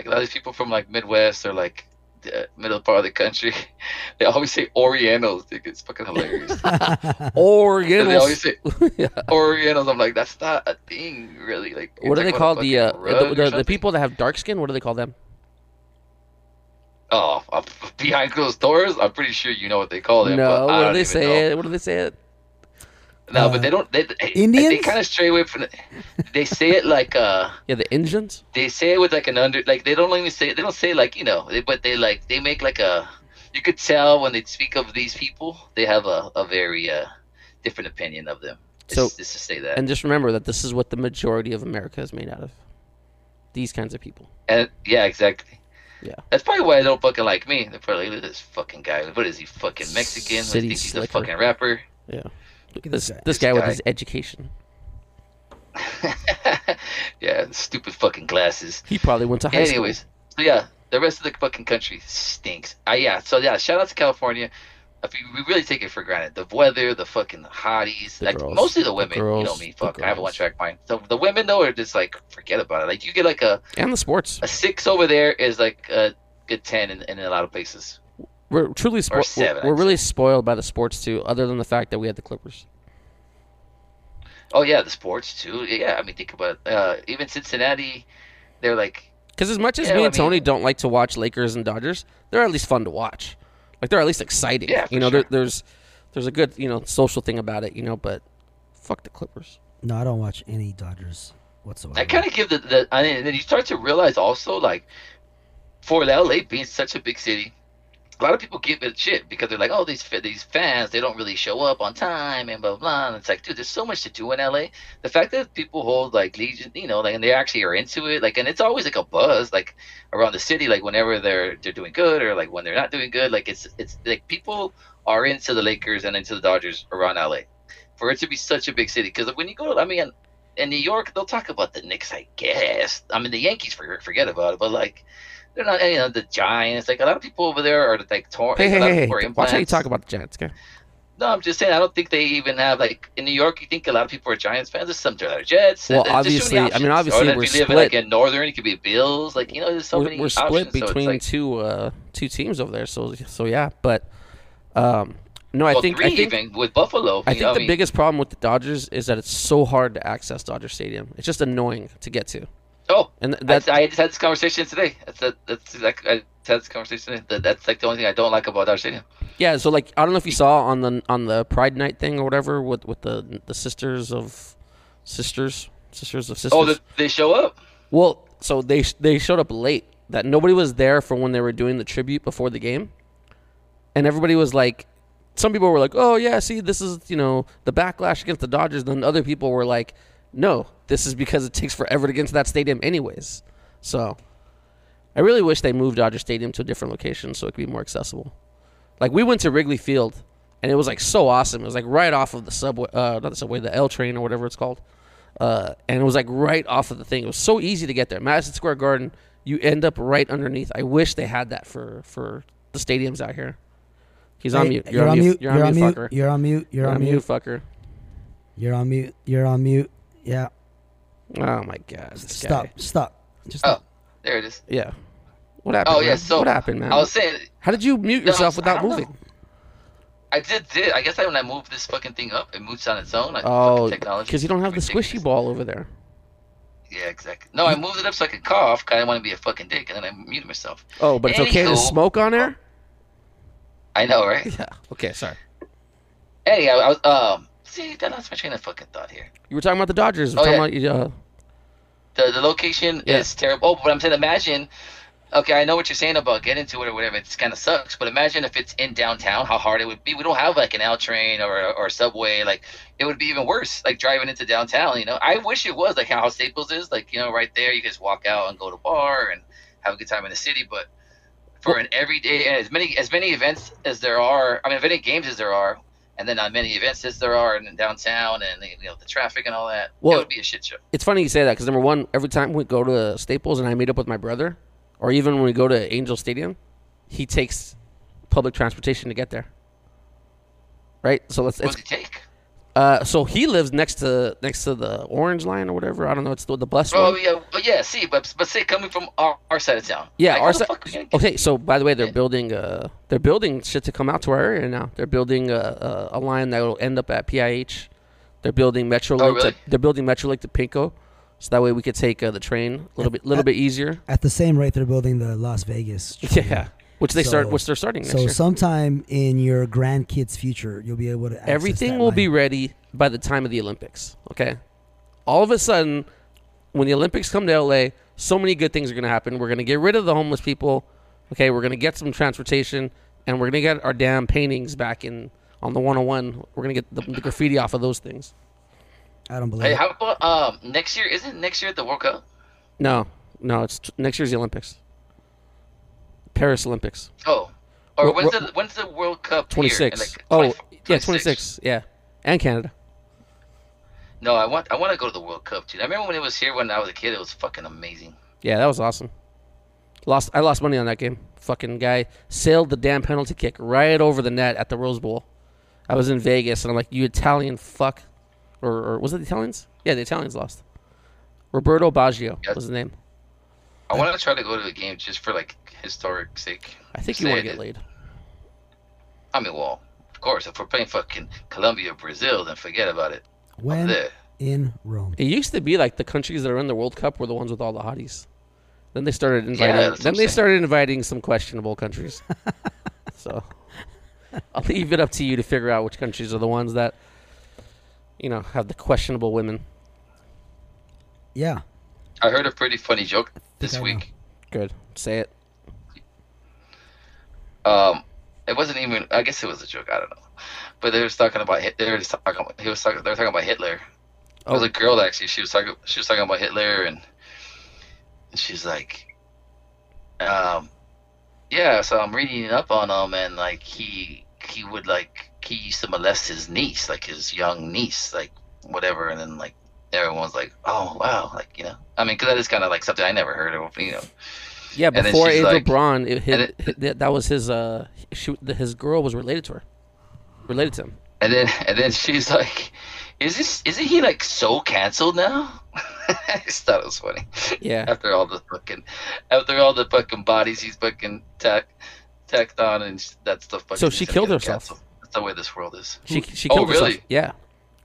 S4: like a lot of these people from like Midwest or like the middle part of the country, *laughs* they always say Orientals. Dude, it's fucking hilarious. *laughs*
S3: Or
S4: they always say *laughs*
S3: yeah.
S4: Orientals. I'm like, that's not a thing, really. Like,
S3: What do
S4: you're
S3: they
S4: talking
S3: call the uh, the, the, the people that have dark skin? What do they call them?
S4: Oh, uh, behind closed doors. I'm pretty sure you know what they call them.
S3: no,
S4: but
S3: what do
S4: don't
S3: they
S4: even
S3: say?
S4: know.
S3: What do they say? It.
S4: No,
S2: Uh,
S4: but they don't. They, they, They kind of stray away from. it. They say it like uh.
S3: Yeah, the Indians.
S4: they say it with like an under like they don't even say they don't say like you know they, but they like they make like a you could tell when they speak of these people they have a, a very uh different opinion of them
S3: So-
S4: just, just to say that
S3: And just remember that this is what the majority of America is made out of. These kinds of people.
S4: and yeah exactly
S3: Yeah.
S4: that's probably why they don't fucking like me they're probably like, look at this fucking guy what is he fucking Mexican
S3: City
S4: think he's
S3: slicker.
S4: a fucking rapper
S3: Yeah.
S2: Look at
S3: This
S2: this guy.
S3: this
S4: This
S3: guy with his education. *laughs*
S4: yeah stupid fucking glasses
S3: He probably went to high school.
S4: Anyways, so yeah, the rest of the fucking country stinks. Uh, yeah, so yeah, shout out to California. If you, we really take it for granted, the weather, the fucking hotties,
S3: The
S4: like
S3: girls.
S4: mostly the
S3: The
S4: women. you know me, fuck, I have a
S3: girls.
S4: one track mind. So the women though are just like forget about it. Like you get like a,
S3: and the sports.
S4: a six over there is like a good ten in, in a lot of places.
S3: We're truly spo-
S4: seven,
S3: we're, we're really spoiled by the sports too. Other than the fact that we had the Clippers.
S4: Oh yeah, the sports too. Yeah, I mean think about it. Uh, even Cincinnati, they're like
S3: Because as much as
S4: Yeah,
S3: me
S4: I
S3: and Tony
S4: mean-
S3: don't like to watch Lakers and Dodgers, they're at least fun to watch. Like they're at least exciting.
S4: Yeah, for
S3: you know,
S4: sure.
S3: there, there's there's a good you know social thing about it. You know, but fuck the Clippers.
S2: No, I don't watch any Dodgers whatsoever.
S4: I kind of give the, the I mean, and then you start to realize also like for LA being such a big city, a lot of people give it shit because they're like, oh, these these fans they don't really show up on time and blah blah. blah. And it's like, dude, there's so much to do in LA. The fact that people hold like legion, you know, like and they actually are into it, like, and it's always like a buzz like around the city, like whenever they're they're doing good or like when they're not doing good, like it's it's like people are into the Lakers and into the Dodgers around LA. For it to be such a big city, because when you go, I mean, in New York, they'll talk about the Knicks, I guess. I mean, the Yankees, forget about it, but like, they're not, you know, the Giants. Like, a lot of people over there are like torn.
S3: Hey,
S4: like,
S3: hey,
S4: a lot of
S3: hey, hey! Watch how you talk about the Giants, okay?
S4: No, I'm just saying, I don't think they even have, like, in New York, you think a lot of people are Giants fans. There's some that are Jets.
S3: Well,
S4: and there's just so many
S3: obviously- I mean, obviously
S4: or
S3: we're
S4: if you live in, like,
S3: split.
S4: in Northern, it could be Bills. Like, you know, there's so
S3: we're,
S4: many
S3: we're split
S4: options, so
S3: between
S4: like-
S3: two uh two teams over there. So so yeah, but um no, I
S4: well,
S3: think I think
S4: even with Buffalo.
S3: I think
S4: know,
S3: the
S4: mean,
S3: biggest problem with the Dodgers is that it's so hard to access Dodger Stadium. It's just annoying to get to.
S4: Oh,
S3: And
S4: that's,
S3: that
S4: I just had this conversation today. That's a, that's exactly, I just had this conversation today. That, that's like the only thing I don't like about Dodger Stadium.
S3: yeah. So like I don't know if you saw on the on the Pride Night thing or whatever with with the the sisters of sisters sisters of oh, sisters.
S4: Oh, the, they show up.
S3: Well, so they they showed up late. That nobody was there for when they were doing the tribute before the game, and everybody was like, some people were like, "Oh yeah, see, this is you know the backlash against the Dodgers." Then other people were like, "No, this is because it takes forever to get into that stadium, anyways." So, I really wish they moved Dodger Stadium to a different location so it could be more accessible. Like we went to Wrigley Field, and it was like so awesome. It was like right off of the subway, uh, not the subway, the L train or whatever it's called. Uh, and it was like right off of the thing. It was so easy to get there. Madison Square Garden, you end up right underneath. I wish they had that for for the stadiums out here. He's on
S2: Hey,
S3: mute. You're, on mute. You're on mute.
S2: You're on mute. You're
S3: You're
S2: on mute.
S3: fucker.
S2: You're on mute. You're on mute. Yeah.
S3: Oh my god. This
S2: Stop.
S3: guy.
S2: Stop. Just
S4: Oh,
S2: stop.
S4: there it is.
S3: Yeah. What happened?
S4: Oh, yeah,
S3: man?
S4: so
S3: what happened, man?
S4: I was saying,
S3: How did you mute yourself
S4: I
S3: without
S4: don't know.
S3: moving?
S4: I did, did. I guess I, when I moved this fucking thing up, it moves on its own. Like,
S3: Oh,
S4: technology.
S3: because you don't have the squishy ball over there.
S4: Yeah, exactly. No, I moved it up so I could cough because I didn't want to be a fucking dick, and then I muted myself.
S3: Oh, but it's okay to smoke on air.
S4: I know, right? *laughs*
S3: Yeah. Okay. Sorry.
S4: Anyhow, I was um. See, that lost my train of fucking thought here.
S3: You were talking about the Dodgers.
S4: Oh,
S3: were
S4: yeah.
S3: talking about, uh,
S4: The the location
S3: Yeah.
S4: is terrible. Oh, but I'm saying, imagine. Okay, I know what you're saying about getting to it or whatever. It kind of sucks, but imagine if it's in downtown, how hard it would be. We don't have like an L train or or a subway. Like it would be even worse. Like driving into downtown. You know, I wish it was like how Staples is. Like you know, right there, you just walk out and go to a bar and have a good time in the city. But for an everyday and as many as many events as there are, I mean, as many games as there are, and then on many events as there are in downtown and you know the traffic and all that,
S3: Well-
S4: it would be a shit show.
S3: it's funny you say that because number one, every time we go to Staples and I meet up with my brother, or even when we go to Angel Stadium, he takes public transportation to get there. Right. So let's.
S4: What
S3: It's,
S4: does it take?
S3: Uh, so he lives next to next to the Orange Line or whatever. I don't know. It's the, the bus.
S4: Oh
S3: one.
S4: yeah, well, yeah. See, but but say coming from our, our side of town.
S3: Yeah,
S4: Like,
S3: our side-
S4: fuck we gonna get-
S3: Okay, so by the way, they're
S4: Yeah.
S3: building uh they're building shit to come out to our area now. They're building a, a, a line that will end up at PIH. They're building Metrolink.
S4: Oh, really?
S3: to, they're building Metrolink to Pinko, so that way we could take uh, the train a little bit little bit easier.
S2: At the same rate they're building the Las Vegas. *laughs* train.
S3: Yeah, which they start. Which they're starting next
S2: So
S3: year.
S2: sometime in your grandkids' future, you'll be able to. access
S3: Everything
S2: that
S3: will
S2: line.
S3: be ready by the time of the Olympics. Okay, all of a sudden, when the Olympics come to LA, so many good things are going to happen. We're going to get rid of the homeless people. Okay, we're going to get some transportation, and we're going to get our damn paintings back in on the 101. We're going to get the, the graffiti off of those things.
S2: I don't believe.
S4: Hey,
S2: it.
S4: how about um next year? Isn't next year the World Cup?
S3: No, no, it's t- next year's the Olympics. Paris Olympics,
S4: Oh, or when's the when's the World Cup? here?
S3: 26.
S4: Like,
S3: oh,
S4: 20
S3: yeah, 26. Yeah, and Canada.
S4: No, I want I want to go to the World Cup, dude. I remember when it was here when I was a kid. It was fucking amazing.
S3: Yeah, that was awesome. Lost. I lost money on that game. Fucking guy sailed the damn penalty kick right over the net at the Rose Bowl. I was in Vegas and I'm like, you Italian fuck, or, or was it the Italians? Yeah, the Italians lost. Roberto Baggio
S4: Yeah.
S3: was the name.
S4: I want to try to go to the game just for like historic sake.
S3: I think you want to
S4: Say
S3: get
S4: it.
S3: laid.
S4: I mean, well, of course, if we're playing fucking Colombia, Brazil, then forget about it.
S2: When
S4: there.
S2: in Rome.
S3: It used to be like the countries that are in the World Cup were the ones with all the hotties. Then they started inviting.
S4: that's what
S3: then they
S4: saying.
S3: started inviting some questionable countries. *laughs* so I'll leave it up to you to figure out which countries are the ones that, you know, have the questionable women.
S2: Yeah.
S4: I heard a pretty funny joke this
S2: I know.
S4: week.
S3: Good. Say it.
S4: Um, it wasn't even. I guess it was a joke. I don't know. But they was talking about. Hit- They were just talking. About, he was talking. They were talking about Hitler. It was
S3: Oh.
S4: a girl actually. She was talking. She was talking about Hitler, and, and she's like, um, yeah. So I'm reading up on him, and like he he would like he used to molest his niece, like his young niece, like whatever, and then like everyone's like, oh wow, like you know. I mean, because that is kind of like something I never heard of, you know.
S3: Yeah, before Ava
S4: like-
S3: Braun, it, hit,
S4: and
S3: hit- that- that was his. Uh, she, his girl was related to her. Related to him.
S4: And then and then she's like, "Is this isn't he like so canceled now?" *laughs* I just thought it was funny.
S3: Yeah.
S4: After all the fucking, after all the fucking bodies he's fucking tack, tacked on and that stuff. fucking
S3: So she killed herself.
S4: cancel. That's the way this world is.
S3: She she
S4: Oh,
S3: killed herself. Yeah.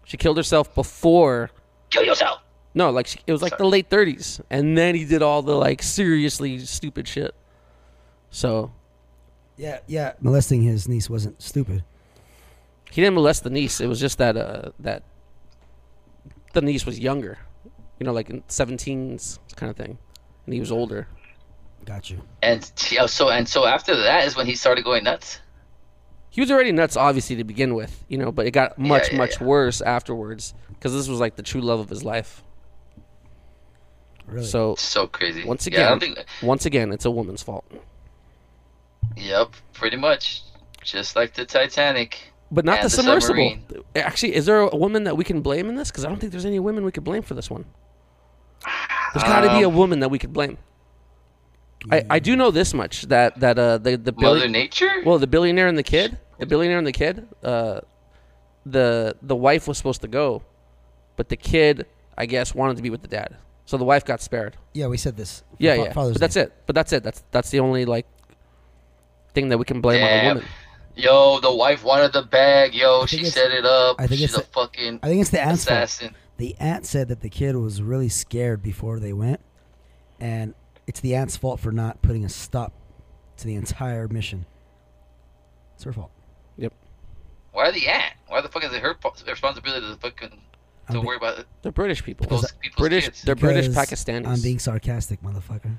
S3: She killed herself before.
S4: Kill yourself.
S3: No, like she, it was like
S4: Sorry.
S3: the late 30s, and then he did all the like seriously stupid shit. So
S2: Yeah, yeah. Molesting his niece wasn't stupid.
S3: he didn't molest the niece. It was just that uh, that the niece was younger, you know, like in 17s kind of thing, and he was older.
S2: Got you.
S4: And so and so after that is when he started going nuts.
S3: He was already nuts, obviously, to begin with, you know, but it got much,
S4: yeah,
S3: much
S4: yeah.
S3: worse afterwards because this was like the true love of his life.
S2: Really.
S3: So
S4: So crazy.
S3: once
S4: yeah, I don't
S3: again,
S4: think.
S3: once again, it's a woman's fault.
S4: Yep, pretty much, just like the Titanic.
S3: But not the,
S4: the
S3: submersible.
S4: submarine.
S3: Actually, is there a woman that we can blame in this? Because I don't think there's any women we could blame for this one. There's got to be a
S4: Um,
S3: woman that we could blame. I, I do know this much that that uh the the
S4: Mother Nature.
S3: well the billionaire and the kid the billionaire and the kid uh the the wife was supposed to go, but the kid I guess wanted to be with the dad, so the wife got spared.
S2: yeah, we said this.
S3: Yeah,
S2: Fa-
S3: yeah.
S2: Father's
S3: But that's
S2: Day.
S3: it. But that's it. That's that's the only like thing that we can blame on a woman.
S4: Yo, the wife wanted the bag. Yo,
S2: think
S4: she set it up.
S2: I think
S4: She's
S2: it's
S4: a
S2: the-
S4: fucking
S2: I think it's the aunt's fault.
S4: assassin.
S2: The aunt said that the kid was really scared before they went, and it's the aunt's fault for not putting a stop to the entire mission. It's her fault.
S3: Yep.
S4: Why they at? Why the fuck is it her responsibility to fucking to
S2: I'm be-
S4: worry about it?
S3: They're British people.
S4: Those people's
S3: British.
S4: kids.
S3: They're British
S2: Because
S3: Pakistanis.
S2: I'm being sarcastic, motherfucker.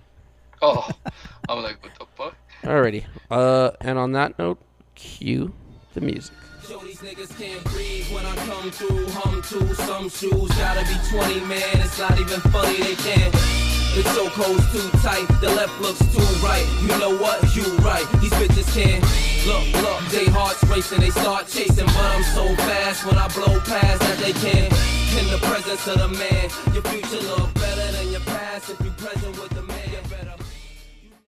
S4: Oh, *laughs* I'm like, what the fuck?
S3: Alrighty. Uh, and on that note, cue the music.
S5: Show these niggas can't breathe when I come through. Hum to some shoes, gotta be 20, man. It's not even funny, they can't. The chokehold's too tight, the left looks too right. You know what? You right. These bitches can't. Look, look, they hearts racing, they start chasing, but I'm so fast when I blow past that they can't. In the presence of the man, your future look better than your past. If you present with the man.